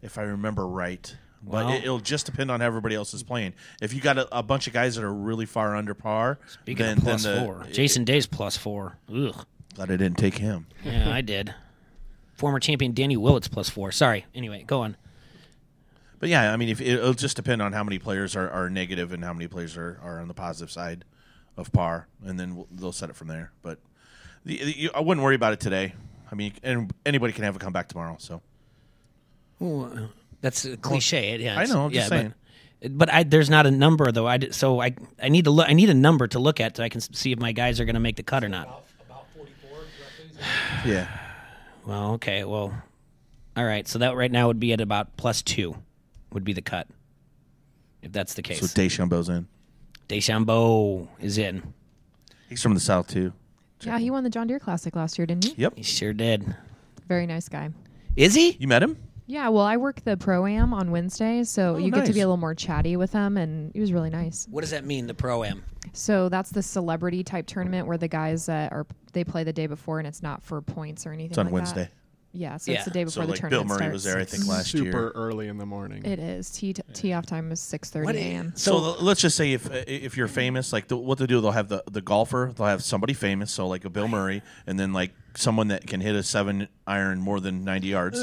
if I remember right. But it, it'll just depend on how everybody else is playing. If you got a, a bunch of guys that are really far under par, Speaking then, of plus then the, four, Jason Day's plus four. Ugh. Glad I didn't take him. Yeah, I did. Former champion Danny Willett's plus four. Sorry. Anyway, go on. But yeah, I mean, if it'll just depend on how many players are, are negative and how many players are, are on the positive side of par, and then we'll, they'll set it from there. But the, the, you, I wouldn't worry about it today. I mean, and anybody can have a comeback tomorrow. So Ooh, uh, that's a cliche. yeah, I know, I'm yeah, just but- saying. But, I, there's not a number though. I did, so I I need to look. I need a number to look at so I can see if my guys are going to make the cut or not. About, about 44 roughly. <sighs> yeah, Well, okay. Well, all right. So that right now would be at about plus two, would be the cut, if that's the case. so DeChambeau's in. Deschambeau is in. He's from the south too. Yeah, he won the John Deere Classic last year, didn't he? Yep. He sure did. Very nice guy. Is he? You met him? Yeah, well, I work the pro am on Wednesdays, so Oh, you get to be a little more chatty with him, and he was really nice. What does that mean? The pro am. So that's the celebrity type tournament where the guys that are they play the day before, and it's not for points or anything. It's on like that. Wednesday. Yeah, so Yeah. it's the day So before the like Bill tournament Murray was there, I think, last Super year. early in the morning. It is. Tee tee off time is six thirty What a.m. So, So- l- let's just say if uh, if you're famous, like the, what they do, they'll have the, the golfer, they'll have somebody famous, so like a Bill Murray, and then like someone that can hit a seven iron more than ninety yards.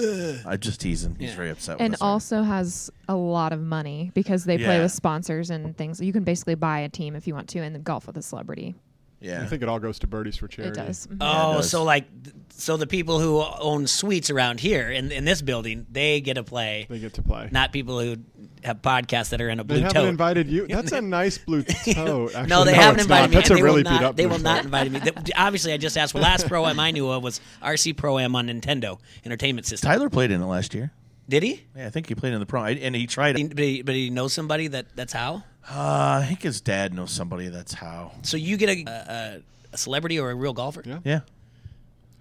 I'm just teasing. He's Yeah. very upset. with and us right also has a lot of money because they play Yeah. with sponsors and things. You can basically buy a team if you want to and then golf with a celebrity. Yeah, I think it all goes to birdies for charity. It does. Mhm. Oh, does. so like, so the people who own suites around here in in this building, they get to play, They get to play. not people who have podcasts that are in a they blue haven't tote. invited you. <laughs> That's a nice blue <laughs> tote. Actually, no, they haven't invited not. me. That's a really beat not, up. They blue will not tote. invite me. Th- Obviously, I just asked. Well, last pro am I knew of was RC Pro Am on Nintendo Entertainment System. Tyler played in it last year. Did he? Yeah, I think he played in the pro, I- and he tried He- it. But he, but he knows somebody that that's how. Uh, I think his dad knows somebody. That's how. So you get a, a, a celebrity or a real golfer. Yeah. Yeah,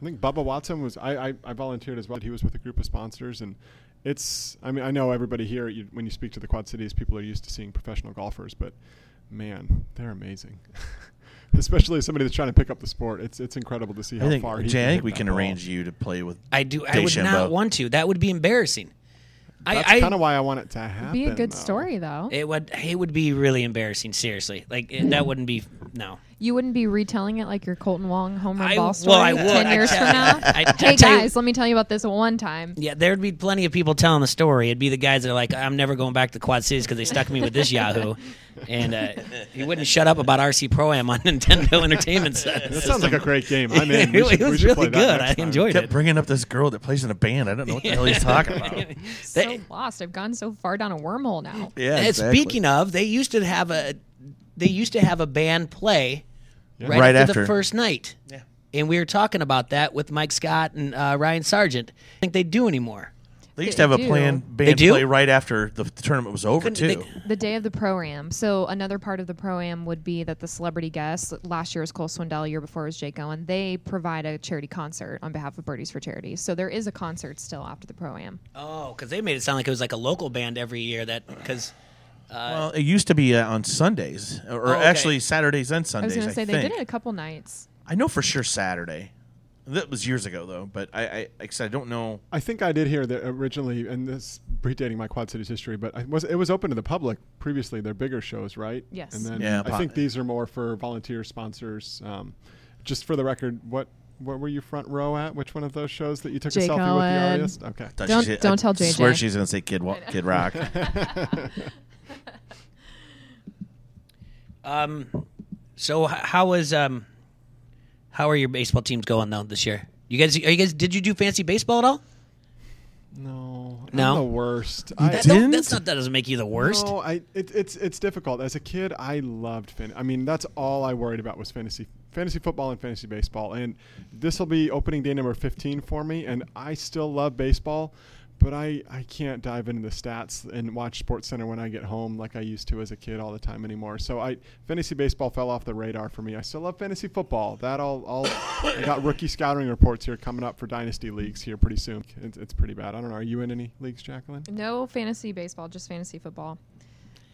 I think Bubba Watson was. I, I, I volunteered as well. He was with a group of sponsors, and it's. I mean, I know everybody here. You, when you speak to the Quad Cities, people are used to seeing professional golfers, but man, they're amazing. <laughs> Especially somebody that's trying to pick up the sport, it's it's incredible to see how I think far he Jay, I can think hit we that can ball. arrange you to play with. I do. I would DeChambeau. not want to. That would be embarrassing. That's I, I kind of why I want it to happen. Be a good though. story though. it would it would be really embarrassing. Seriously, like it, that wouldn't be no. You wouldn't be retelling it like your Kolten Wong home run I- ball well, story I would. ten I years tell- from now. I- <laughs> I hey tell you- guys, let me tell you about this one time. Yeah, there'd be plenty of people telling the story. It'd be the guys that are like, "I'm never going back to Quad Cities because they stuck me with this Yahoo," <laughs> and uh, he wouldn't shut up about RC Pro Am on <laughs> Nintendo Entertainment. System. That sounds like a great game. I'm in. it, We should, we was really good. next I time. enjoyed kept it. bringing up this girl that plays in a band. I don't know what the hell he's talking about. So They- lost. I've gone so far down a wormhole now. Yeah, exactly. Speaking of, they used to have a they used to have a band play right, Right after, after. the first night. Yeah. And we were talking about that with Mike Scott and uh, Ryan Sargent. I think they do anymore. They used to have a do. planned They band play right after the tournament was over Couldn't too. they- The day of the pro am. So another part of the pro am would be that the celebrity guests. Last year was Cole Swindell. Year before was Jake Owen. They provide a charity concert on behalf of Birdies for Charity. So there is a concert still after the pro am. Oh, because they made it sound like it was like a local band every year. That because well, it used to be uh, on Sundays, or Oh, okay. actually Saturdays and Sundays. I was Sundays. going to say they think. did it a couple nights. I know for sure Saturday. That was years ago though, but I, I like I said, I don't know. I think I did hear that originally, and this predating my Quad Cities history, but I was it was open to the public previously. They're bigger shows, right? Yes. And then Yeah, I po- think these are more for volunteer sponsors. Um, just for the record, what what were you front row at? Which one of those shows that you took Jake a selfie with the Owen. artist? Okay. Don't- she said- don't tell I tell Swear she's gonna say Kid Wa- Kid Rock. <laughs> <laughs> um, so h- how was um, how are your baseball teams going though this year? You guys, are you guys? Did you do fancy baseball at all? No, No? I'm the worst. I, That, Didn't? that's not that doesn't make you the worst. No, I it, it's it's difficult. As a kid, I loved fan. I mean, that's all I worried about was fantasy fantasy football and fantasy baseball. And this will be opening day number 15 for me. And I still love baseball, but I I can't dive into the stats and watch Sports Center when I get home like I used to as a kid all the time anymore. So I fantasy baseball fell off the radar for me. I still love fantasy football. That all all I got rookie scouting reports here coming up for dynasty leagues here pretty soon. It's, it's pretty bad. I don't know. Are you in any leagues, Jacqueline? No fantasy baseball, just fantasy football.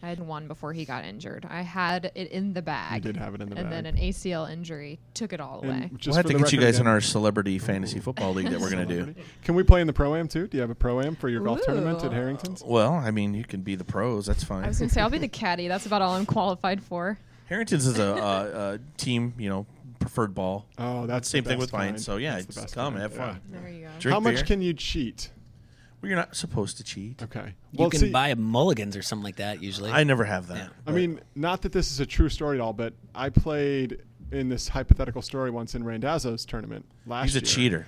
I had one before he got injured. I had it in the bag. You did have it in the and bag. And then an ACL injury took it all away. And just We'll have to get you record guys in our celebrity fantasy football league that we're gonna do. <laughs> Can we play in the pro am too? Do you have a pro am for your golf tournament at Harrington's? Well, I mean, you can be the pros. That's fine. I was going to say I'll be the <laughs> caddy. That's about all I'm qualified for. Harrington's is a, uh, a team, you know, preferred ball. Oh, that's the Same the thing best with mine. So yeah, That's the just come kind. have fun. There you go. Drink How much beer. can you cheat? Well, you're not supposed to cheat. Okay. You Well, can see, buy a mulligans or something like that usually. I never have that. Yeah. I but- mean, not that this is a true story at all, but I played in this hypothetical story once in Randazzo's tournament last year. he's a year. cheater.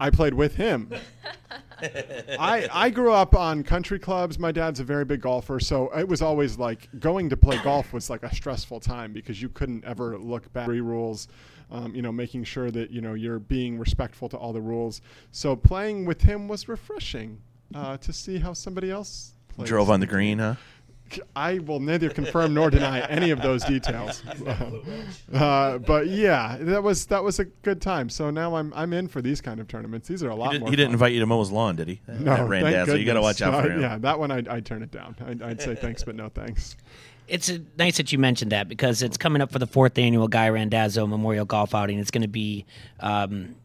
I played with him. <laughs> I I grew up on country clubs. My dad's a very big golfer, so it was always like going to play golf was like a stressful time because you couldn't ever look back. Free rules, um, you know, making sure that you know you're being respectful to all the rules. So playing with him was refreshing uh, to see how somebody else plays. Drove on the green, huh? I will neither confirm nor deny any of those details. <laughs> <laughs> Uh, but yeah, that was that was a good time. So now I'm I'm in for these kind of tournaments. These are a He, lot did, more. he didn't fun. invite you to mow his lawn, did he? No, At thank Randazzo. You got to watch out for Uh, him. Yeah, that one I'd, I'd turn it down. I'd, I'd say thanks, but no thanks. <laughs> It's nice that you mentioned that because it's coming up for the fourth annual Guy Randazzo Memorial Golf Outing. It's going to be um,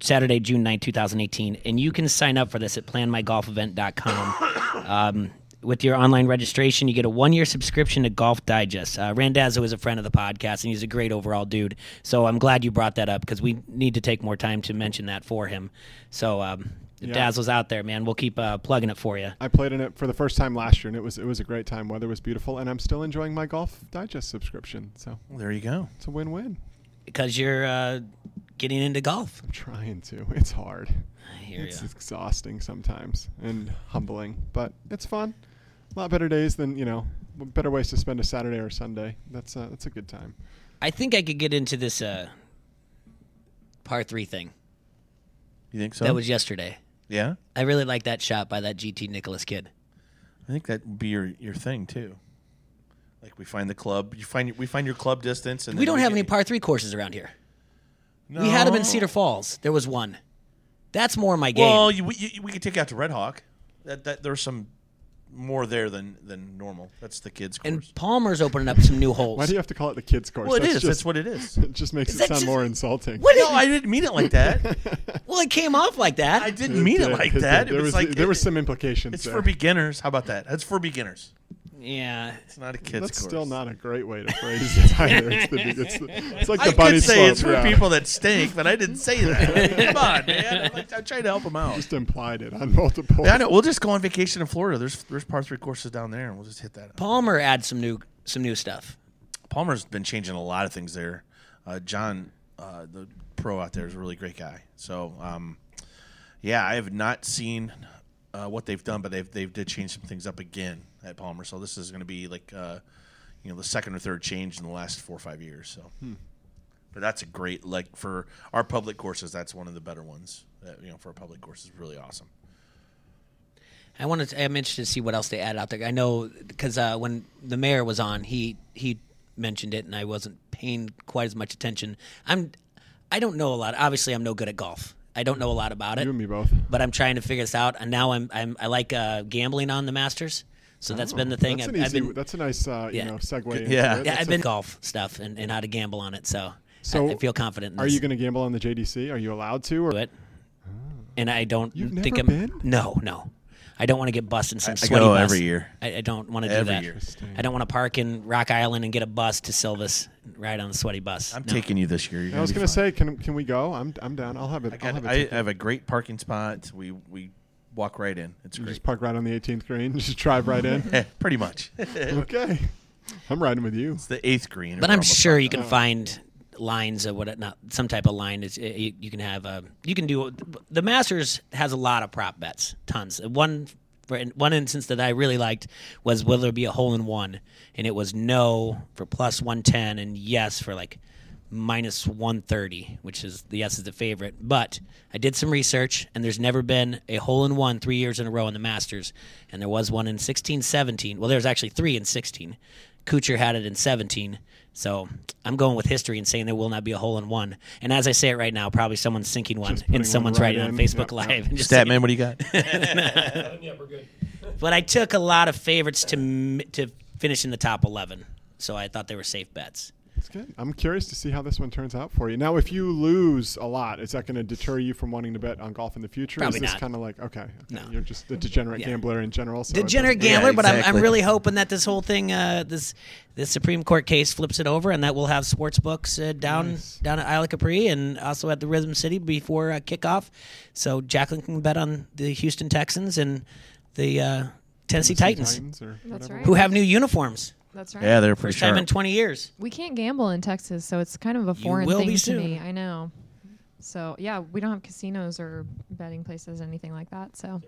Saturday, June 9, 2018. And you can sign up for this at planmygolfevent.com. Um, with your online registration, you get a one year subscription to Golf Digest. Uh, Randazzo is a friend of the podcast, and he's a great overall dude. So I'm glad you brought that up because we need to take more time to mention that for him. So um, if Yeah. Dazzle's out there, man, we'll keep uh, plugging it for you. I played in it for the first time last year, and it was it was a great time. Weather was beautiful, and I'm still enjoying my Golf Digest subscription. So Well, there you go. it's a win-win. Because you're uh, getting into golf. I'm trying to. It's hard. I hear It's ya. exhausting sometimes and humbling, but it's fun. A lot better days than you know. Better ways to spend a Saturday or Sunday. That's uh, that's a good time. I think I could get into this uh, par three thing. You think so? That was yesterday. Yeah. I really like that shot by that GT Nicklaus kid. I think that would be your, your thing too. Like we find the club, you find we find your club distance, and We don't have any par three courses around here. We had them in Cedar Falls. There was one. That's more my game. Well, you, we, you, we could take you out to Red Hawk. That, that there's some more there than than normal. That's the kids' course. and Palmer's opening up some new <laughs> holes. Why do you have to call it the kids' course? well, it That's is. Just, That's what it is. <laughs> It just makes Is it sound just- more insulting. What no, I didn't mean it like that. <laughs> well, it came off like that. I didn't mean it did, like did. that. There It was was like there was some implications. It's there. for beginners. How about that? That's for beginners. Yeah. It's not a kids' That's course. still not a great way to <laughs> phrase it either. It's, the, it's, the, it's like the I bunny could say slope. it's for yeah. people that stink, but I didn't say that. <laughs> Come on, man. I'm, like, I'm trying to help them out. Just implied it on multiple. Yeah, I know. We'll just go on vacation in Florida. There's there's par three courses down there, and we'll just hit that. Up. Palmer adds some new some new stuff. Palmer's been changing a lot of things there. Uh, John, uh, the pro out there, is a really great guy. So, um, yeah, I have not seen uh, what they've done, but they've they've did change some things up again at Palmer. So this is going to be like uh, you know the second or third change in the last four or five years. So, but that's a great like for our public courses. That's one of the better ones. That, you know, for our public courses, really awesome. I wanted. To, I'm interested to see what else they add out there. I know because uh, when the mayor was on, he he mentioned it, and I wasn't paying quite as much attention. I'm. I don't know a lot. Obviously, I'm no good at golf. I don't know a lot about it. You and me both. But I'm trying to figure this out, and now I'm. I'm I like uh, gambling on the Masters, so that's been the thing. That's I've, an I've easy. been. that's a nice, uh, Yeah. you know, segue. Into Yeah. it. Yeah, I've a- been golf stuff and, and how to gamble on it. So, So, I, I feel confident. In Are this. you going to gamble on the JDC? Are you allowed to? Or do it? And I don't You've think never I'm. been? No, no. I don't want to get busted in some I sweaty go bus. every year. I, I don't want to do that. year. I don't want to park in Rock Island and get a bus to Silvis, ride on the sweaty bus. I'm No. taking you this year. You're I was going to say, can can we go? I'm I'm down. I'll have it. I, I'll have it. I have a great parking spot. We we walk right in. It's You great. just park right on the 18th green. <laughs> Just drive right in. Eh, <laughs> pretty much. <laughs> okay, I'm riding with you. It's the eighth green. But I'm sure you can find lines of what not some type of line is you, you can have uh, you can do the Masters has a lot of prop bets tons one for one instance that I really liked was will there be a hole in one and it was no for plus 110 and yes for like minus 130 which is the yes is the favorite but I did some research and there's never been a hole in one 3 years in a row in the Masters and there was one in 16 17 well there was actually 3 in 16 Kuchar had it in 17 so I'm going with history and saying there will not be a hole in one. And as I say it right now, probably someone's sinking one Just putting and one someone's right writing on. Facebook Yep, Live. yep. And just Statman, what do you got? <laughs> yeah, we're good. But I took a lot of favorites to to finish in the top 11, so I thought they were safe bets. It's good. I'm curious to see how this one turns out for you. Now, if you lose a lot, is that going to deter you from wanting to bet on golf in the future? Probably is this not. kind of like okay, okay, No. you're just a degenerate Yeah. gambler in general? So degenerate doesn't- Yeah, gambler, but I'm, I'm really hoping that this whole thing, uh, this this Supreme Court case flips it over, and that we'll have sports books uh, down Nice. down at Isla Capri and also at the Rhythm City before uh, kickoff, so Jacqueline can bet on the Houston Texans and the uh, Tennessee Titans, or That's right. who have new uniforms. That's right. Yeah, they're pretty First time sharp. in 20 years. We can't gamble in Texas, so it's kind of a foreign will thing be to soon. me. I know. So yeah, we don't have casinos or betting places, anything like that. So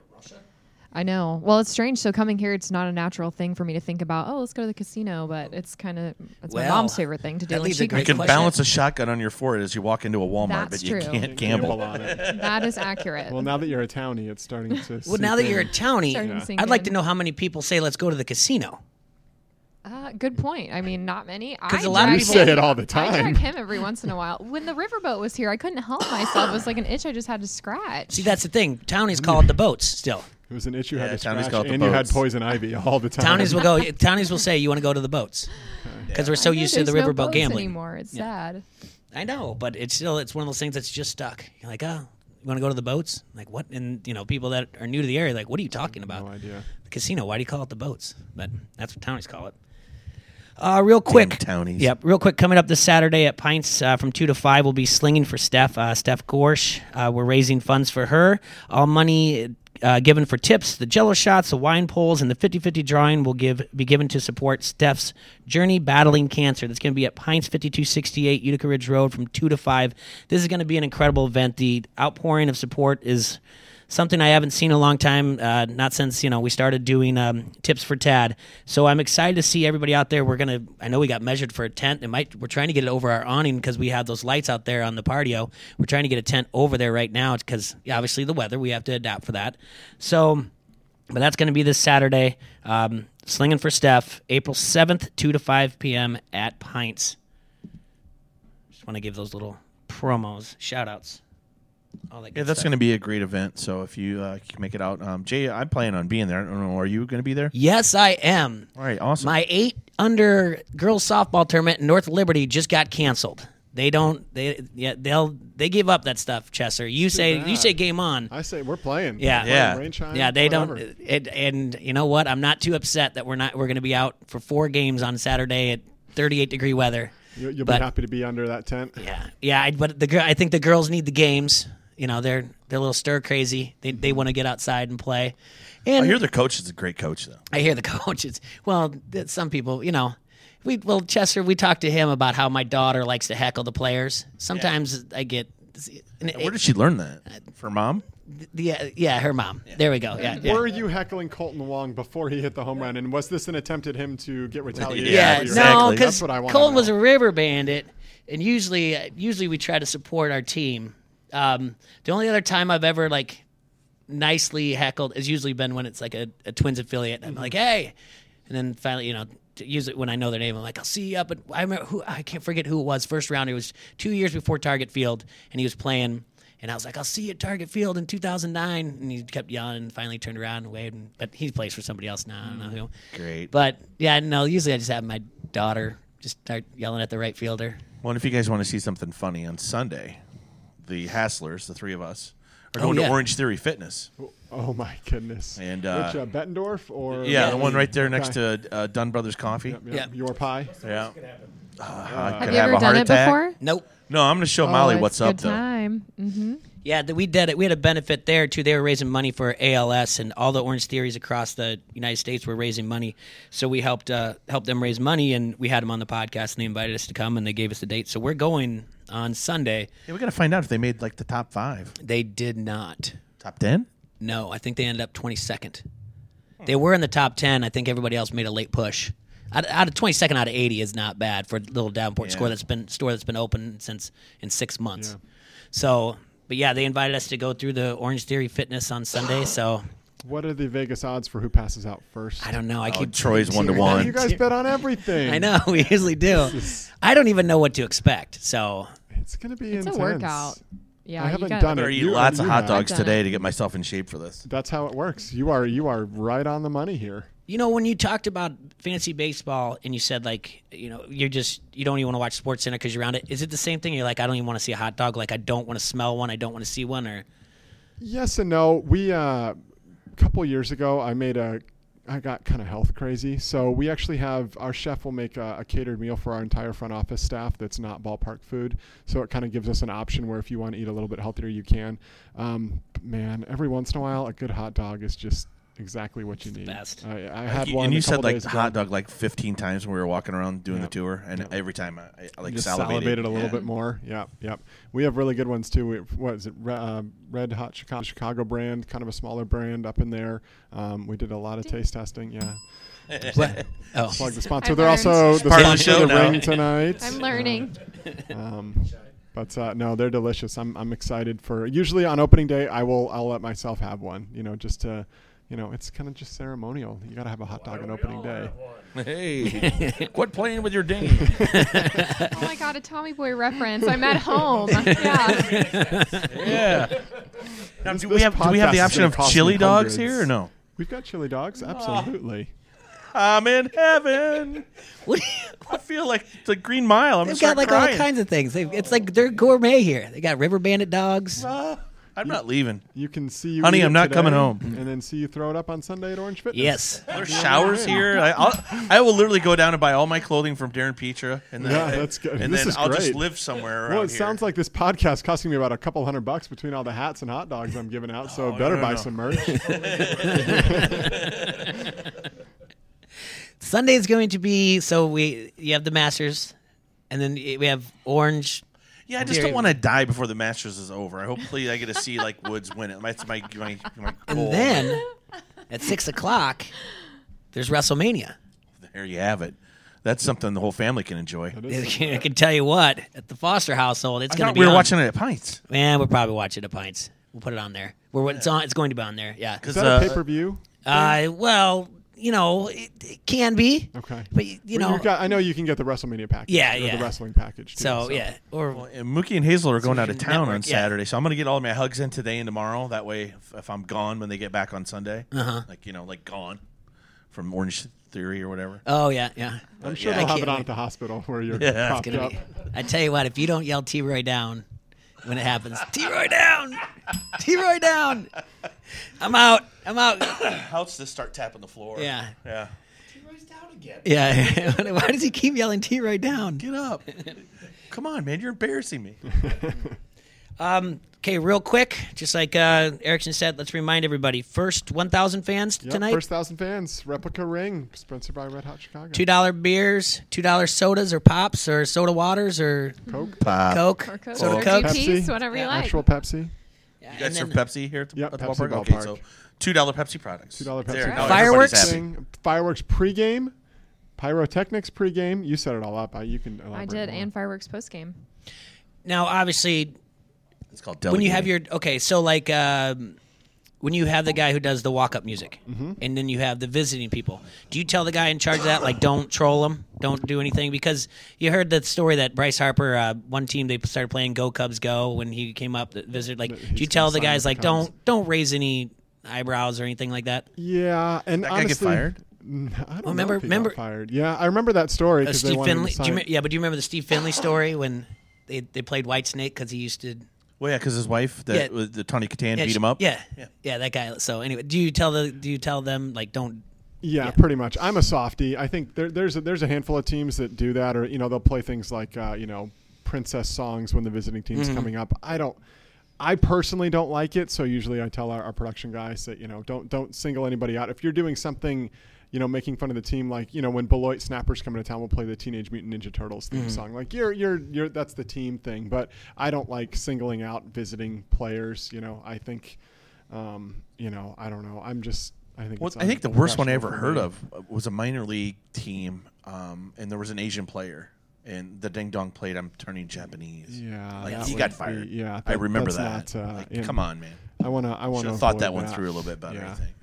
I know. Well, it's strange. So coming here, it's not a natural thing for me to think about. Oh, let's go to the casino, but it's kind of it's my Well, mom's favorite thing to do. that when leaves she a great You comes can question. balance a shotgun on your forehead as you walk into a Walmart, That's but you true. can't gamble. on it. <laughs> That is accurate. Well, now that you're a townie, it's starting to. Well, now that you're a townie, Starting to sink I'd like to know how many people say, let's go to the casino. Uh, good point. I mean, not many. Because a lot of people- say it all the time. I time. drag him every once in a while. When the riverboat was here, I couldn't help myself. It was like an itch I just had to scratch. See, that's the thing. Townies call it the boats still. It was an itch you had Yeah, to townies scratch, call it the and you had boats. poison ivy all the time. Townies will go. <laughs> Townies will say, "You want to go to the boats?" Because we're so I know used to the there's no riverboat boats gambling. anymore. It's sad. I know, but it's still it's one of those things that's just stuck. You're like, oh, you want to go to the boats? Like what? And you know, people that are new to the area, like, what are you talking about? No idea. The casino. Why do you call it the boats? But that's what townies call it. Uh, real quick, townies. Yep, real quick. Coming up this Saturday at Pints uh, from two to five, we'll be slinging for Steph. Uh, Steph Gorsh. Uh, we're raising funds for her. All money uh, given for tips, the Jello shots, the wine pulls, and the 50-50 drawing will give be given to support Steph's journey battling cancer. That's going to be at Pints 5268 Utica Ridge Road from two to five. This is going to be an incredible event. The outpouring of support is something I haven't seen in a long time, uh, not since you know we started doing um, tips for Tad. So I'm excited to see everybody out there. We're gonna. I know we got measured for a tent. It might. We're trying to get it over our awning because we have those lights out there on the patio. We're trying to get a tent over there right now because obviously the weather. We have to adapt for that. So. But that's to be this Saturday. Um, slinging for Steph, April 7th, 2 to 5 p.m. at Pints. Just want to give those little promos, shout outs. All that good Yeah, that's going to be a great event. So if you uh, can make it out, um, Jay, I'm planning on being there. I don't know. Are you going to be there? Yes, I am. All right, awesome. My eight under girls softball tournament in North Liberty just got canceled. They don't. They yeah. They'll they give up that stuff. Chesser, you say you say game on. I say we're playing. Yeah. We're playing Yeah. Rain, shine, Yeah, they whatever. don't. It, and you know what? I'm not too upset that we're not. We're going to be out for four games on Saturday at 38 degree weather. You, you'll but- be happy to be under that tent. Yeah, yeah. I, but the gir- I think the girls need the games. You know, they're they're a little stir crazy. They they want to get outside and play. And I hear the coach is a great coach, though. I hear the <laughs> coaches. Well, some people, you know, we well Chesser. We talked to him about how my daughter likes to heckle the players. Sometimes I get. it- Where did she learn that? For mom? yeah, yeah, her mom. There we go. Yeah, yeah. Were you heckling Kolten Wong before he hit the home run? And was this an attempt at him to get retaliated? Yeah, Yeah, exactly. no, That's because what I want. Kolten was a river bandit, and usually, usually we try to support our team. Um, the only other time I've ever like nicely heckled has usually been when it's like a, a Twins affiliate. I'm like, hey, and then finally, you know, use it when I know their name, I'm like, I'll see you up. At, I remember who I can't forget who it was. First round, it was two years before Target Field, and he was playing. And I was like, I'll see you at Target Field in 2009. And he kept yelling and finally turned around and waved. And, but he plays for somebody else now. I don't know who. Great. But yeah, no. Usually, I just have my daughter just start yelling at the right fielder. Well, and if you guys want to see something funny on Sunday, the Hasslers, the three of us, are Oh, going yeah. to Orange Theory Fitness. Oh my goodness. And, uh, which uh, Bettendorf or Yeah, the one right there next Okay. to uh, Dunn Brothers Coffee. Yep, yep. Yeah. your pie. Yeah. Uh, I Have could you have ever a heart done it attack. before? Nope. No, I'm going to show Oh, Molly what's good up though. time. Mm-hmm. Yeah, th- we did it. We had a benefit there too. They were raising money for ALS, and all the Orange Theories across the United States were raising money. So we helped uh, help them raise money, and we had them on the podcast, and they invited us to come, and they gave us the date. So we're going on Sunday. Yeah, we got to find out if they made like the top five, They did not. top ten. No, I think they ended up twenty second. They were in the top ten. I think everybody else made a late push. Out, out of twenty second out of eighty is not bad for a little Davenport Yeah. store that's been store that's been open since in six months. So, but yeah, they invited us to go through the Orange Theory Fitness on Sunday. So What are the Vegas odds for who passes out first? I don't know. I Oh, keep Troy's one to one. You guys bet on everything. I know <laughs> we usually do. I don't even know what to expect. So It's gonna be It's intense. a workout. Yeah, I haven't got- done Better it. eat You- lots of hot dogs today it. to get myself in shape for this. That's how it works. You are you are right on the money here. You know, when you talked about fantasy baseball and you said like, you know, you're just you don't even want to watch Sports Center because you're around it. Is it the same thing? You're like, I don't even want to see a hot dog. Like, I don't want to smell one. I don't want to see one. Or Yes and no. We uh, a couple years ago, I made a. I got kind of health crazy, so we actually have our chef will make a, a catered meal for our entire front office staff that's not ballpark food. So it kind of gives us an option where if you want to eat a little bit healthier, you can. Um, man, every once in a while, a good hot dog is just exactly what you need. best. I, I had You- one. and you said like hot dog like 15 times when we were walking around doing Yeah. the tour, and Yeah. every time I, I like just salivated, salivated a little Yeah. bit more. Yep, yep. We have really good ones too. We, what is it? Re, uh, Red Hot Chicago, Chicago brand, kind of a smaller brand up in there. Um, we did a lot of taste testing. Yeah, <laughs> what? Oh, plug the sponsor. I've They're learned. also the Part of the sponsor show of the now. ring tonight. I'm learning. <laughs> Um, but uh, no, they're delicious. I'm I'm excited for. Usually on opening day, I will I'll let myself have one. You know, just to. You know, it's kind of just ceremonial. You got to have a hot dog on opening day. Hey, <laughs> quit playing with your ding. <laughs> oh my god, a Tommy Boy reference. I'm at home. <laughs> yeah. yeah. Now, do we have do we have the option of chili dogs hundreds. here or no? We've got chili dogs, absolutely. I'm in heaven. what you- I feel like it's like Green Mile. I'm They've gonna got like start all kinds of things. They've, it's like they're gourmet here. They got River Bandit dogs. Ah, I'm not leaving. You can see you. Honey, eat it I'm not coming home. And then see you throw it up on Sunday at Orange Fitness. Yes. <laughs> There's showers here. I, I'll, I will literally go down and buy all my clothing from Darren Petra, and then Yeah, <laughs> that's good. And This then is I'll just great. live somewhere around Well, it here. sounds like this podcast costing me about a couple hundred bucks between all the hats and hot dogs I'm giving out. So Oh, better no, no, buy no. some merch. <laughs> Sunday is going to be so we you have the Masters, and then we have Orange. Yeah, I just There- don't want to die before the Masters is over. I hopefully I get to see like Woods win it. That's my my my goal. And then at six o'clock, there's WrestleMania. there you have it. That's something the whole family can enjoy. <laughs> I can tell you what, at the Foster household, it's I going to thought be. we were on. watching it at Pints. Man, we're probably watching the pints. We'll put it on there. We're it's on. It's going to be on there. Yeah. Is that uh, a pay per view? Uh, well, you know, it, it can be. Okay. But you Well, know, you've got, I know you can get the WrestleMania package. Yeah, yeah. The wrestling package. Too, so, yeah, or Well, and Mookie and Hazel are going out of Fusion town on Network, yeah. Saturday, so I'm going to get all my hugs in today and tomorrow. That way, if, if I'm gone when they get back on Sunday, Uh-huh. like you know, like gone from Orange Theory or whatever. oh yeah, yeah. I'm sure Yeah, they'll have it on at the hospital where you're Yeah, <laughs> it's propped Gonna up. be, I tell you what, if you don't yell T Roy down when it happens, T Roy down, T Roy down. I'm out. I'm out. How does this start tapping the floor? Yeah. yeah. T Roy's down again. Yeah. <laughs> Why does he keep yelling T Roy down? Get up! Come on, man, you're embarrassing me. <laughs> Um, okay, real quick, just like uh, Erickson said, let's remind everybody: first 1,000 fans Yep, tonight. First thousand fans, replica ring, sponsored by Red Hot Chicago. Two dollar beers, two dollar sodas or pops or soda waters or Coke, Pop. Coke, Or Coke, soda or Coke. Pepsi. whatever you like. actual Pepsi. Yeah, You guys and serve Pepsi here at the, Yep, at the Pepsi ballpark? Okay, so two dollar Pepsi products. Two dollar Pepsi. There, products. now Fireworks? Thing, Fireworks pregame, pyrotechnics pregame. You set it all up. I, you can. I did, more. and fireworks post game. Now, obviously, It's called when you have your okay, so like um, when you have the guy who does the walk up music, Mm-hmm. and then you have the visiting people. Do you tell the guy in charge of that like don't troll them, don't do anything? Because you heard the story that Bryce Harper, uh, one team they started playing Go Cubs Go when he came up the visit. Like, do you tell the guys with like the don't don't raise any eyebrows or anything like that? Yeah, and That guy get honestly, fired? I don't remember- know if he remember- got fired. Yeah, I remember that story Uh, because they Steve wanted him Finley, to do you, sign- me- yeah, but do you remember the Steve Finley story when they they played White Snake because he used to Well, yeah, because his wife, that Yeah. was the Tawny Kitaen, yeah, beat she- him up. Yeah, Yeah. yeah, that guy. So anyway, do you tell the do you tell them like don't Yeah, Yeah. pretty much. I'm a softie. I think there, there's a, there's a handful of teams that do that, or you know, they'll play things like uh, you know, princess songs when the visiting team's Mm-hmm. coming up. I don't. I personally don't like it, so usually I tell our, our production guys that you know don't don't single anybody out. If you're doing something, you know, making fun of the team, like you know when Beloit Snappers come into town, we'll play the Teenage Mutant Ninja Turtles Mm-hmm. theme song. Like you're you're you're that's the team thing, but I don't like singling out visiting players. You know, I think, um, you know, I don't know. I'm just. I think. Well, it's I think the worst one I ever heard of was a minor league team, um, and there was an Asian player, and the ding dong played. I'm turning Japanese. Yeah, like he got be- fired. yeah, I remember that. not, uh, Like, come on, man. I want to. I wanna. have thought that one through a little bit better. Yeah. I think.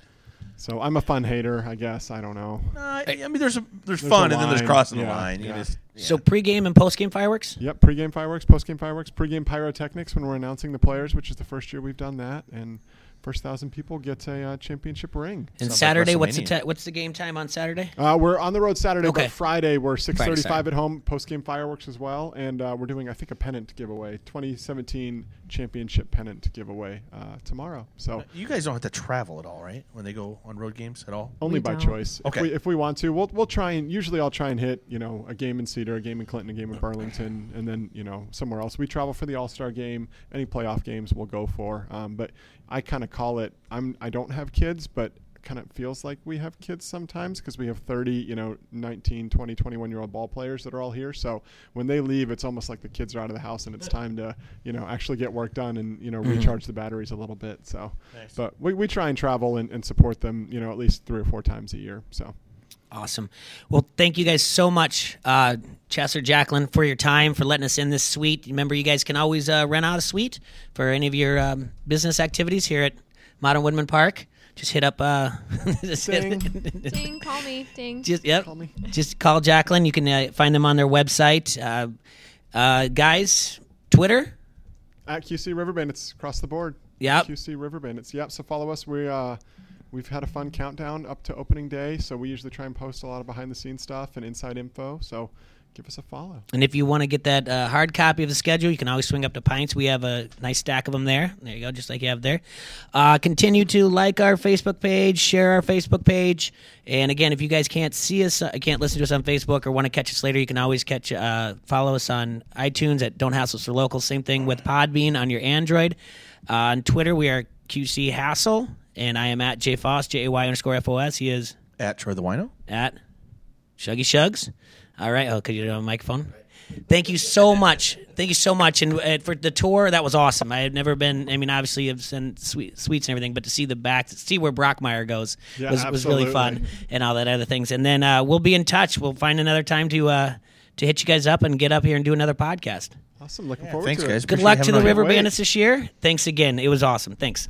So I'm a fun hater, I guess. I don't know. Uh, I mean, there's a, there's, There's fun, a and then there's line. crossing the Yeah, line. You yeah. just, yeah. so pregame and postgame fireworks? Yep, pregame fireworks, postgame fireworks, pregame pyrotechnics when we're announcing the players, which is the first year we've done that, and first thousand people get a uh, championship ring. And Sounds like Saturday, what's the WrestleMania. ti- what's the game time on Saturday? Uh, we're on the road Saturday, Okay. but Friday we're six thirty-five at home. Post game fireworks as well, and uh, we're doing I think a pennant giveaway, 2017 championship pennant giveaway uh, tomorrow. So You guys don't have to travel at all, right? When they go on road games at all? only We by don't. choice. Okay. If we if we want to, we'll we'll try and usually I'll try and hit you know a game in Cedar, a game in Clinton, a game in Burlington, and then you know somewhere else. We travel for the All Star game. Any playoff games we'll go for. Um, but I kind of call it. I'm I don't have kids, but kind of feels like we have kids sometimes because we have 30 you know 19 20 21 year old ball players that are all here so when they leave it's almost like the kids are out of the house and it's time to you know actually get work done and you know mm-hmm. recharge the batteries a little bit so Nice. but we, we try and travel and, and support them you know at least three or four times a year so Awesome. Well, thank you guys so much, uh, Chesser Jacqueline, for your time, for letting us in this suite. Remember, you guys can always uh, rent out a suite for any of your um, business activities here at Modern Woodman Park. Just hit up. Uh, <laughs> just hit- <laughs> Ding, call me. Ding. just yep. Call me. Just call Jacqueline. You can uh, find them on their website. Uh, uh, guys, Twitter. at QC River Bandits across the board. Yep. QC River Bandits. Yep. So follow us. We uh, we've had a fun countdown up to opening day. So we usually try and post a lot of behind the scenes stuff and inside info. So give us a follow. And if you want to get that uh, hard copy of the schedule, you can always swing up to Pints. We have a nice stack of them there. There you go, just like you have there. Uh, continue to like our Facebook page, share our Facebook page. And again, if you guys can't see us, uh, can't listen to us on Facebook, or want to catch us later, you can always catch, uh, follow us on iTunes at Don't Hassle for Local. Same thing with Podbean on your Android. Uh, on Twitter, we are QC Hassle, and I am at Jay Foss J A Y underscore F O S. He is At Troy the Wino? at Shuggy Shugs. All right. Oh, could you do a microphone? Thank you so much. Thank you so much. And uh, for the tour, that was awesome. I had never been. I mean, obviously, I've seen sweet, sweets and everything, but to see the back, to see where Brockmeyer goes Yeah, was, was really fun, and all that other things. And then uh, we'll be in touch. We'll find another time to uh, to hit you guys up and get up here and do another podcast. Awesome. Looking Yeah, forward thanks, to guys. it. Good Appreciate luck to the. River Bandits this year. Thanks again. It was awesome. Thanks.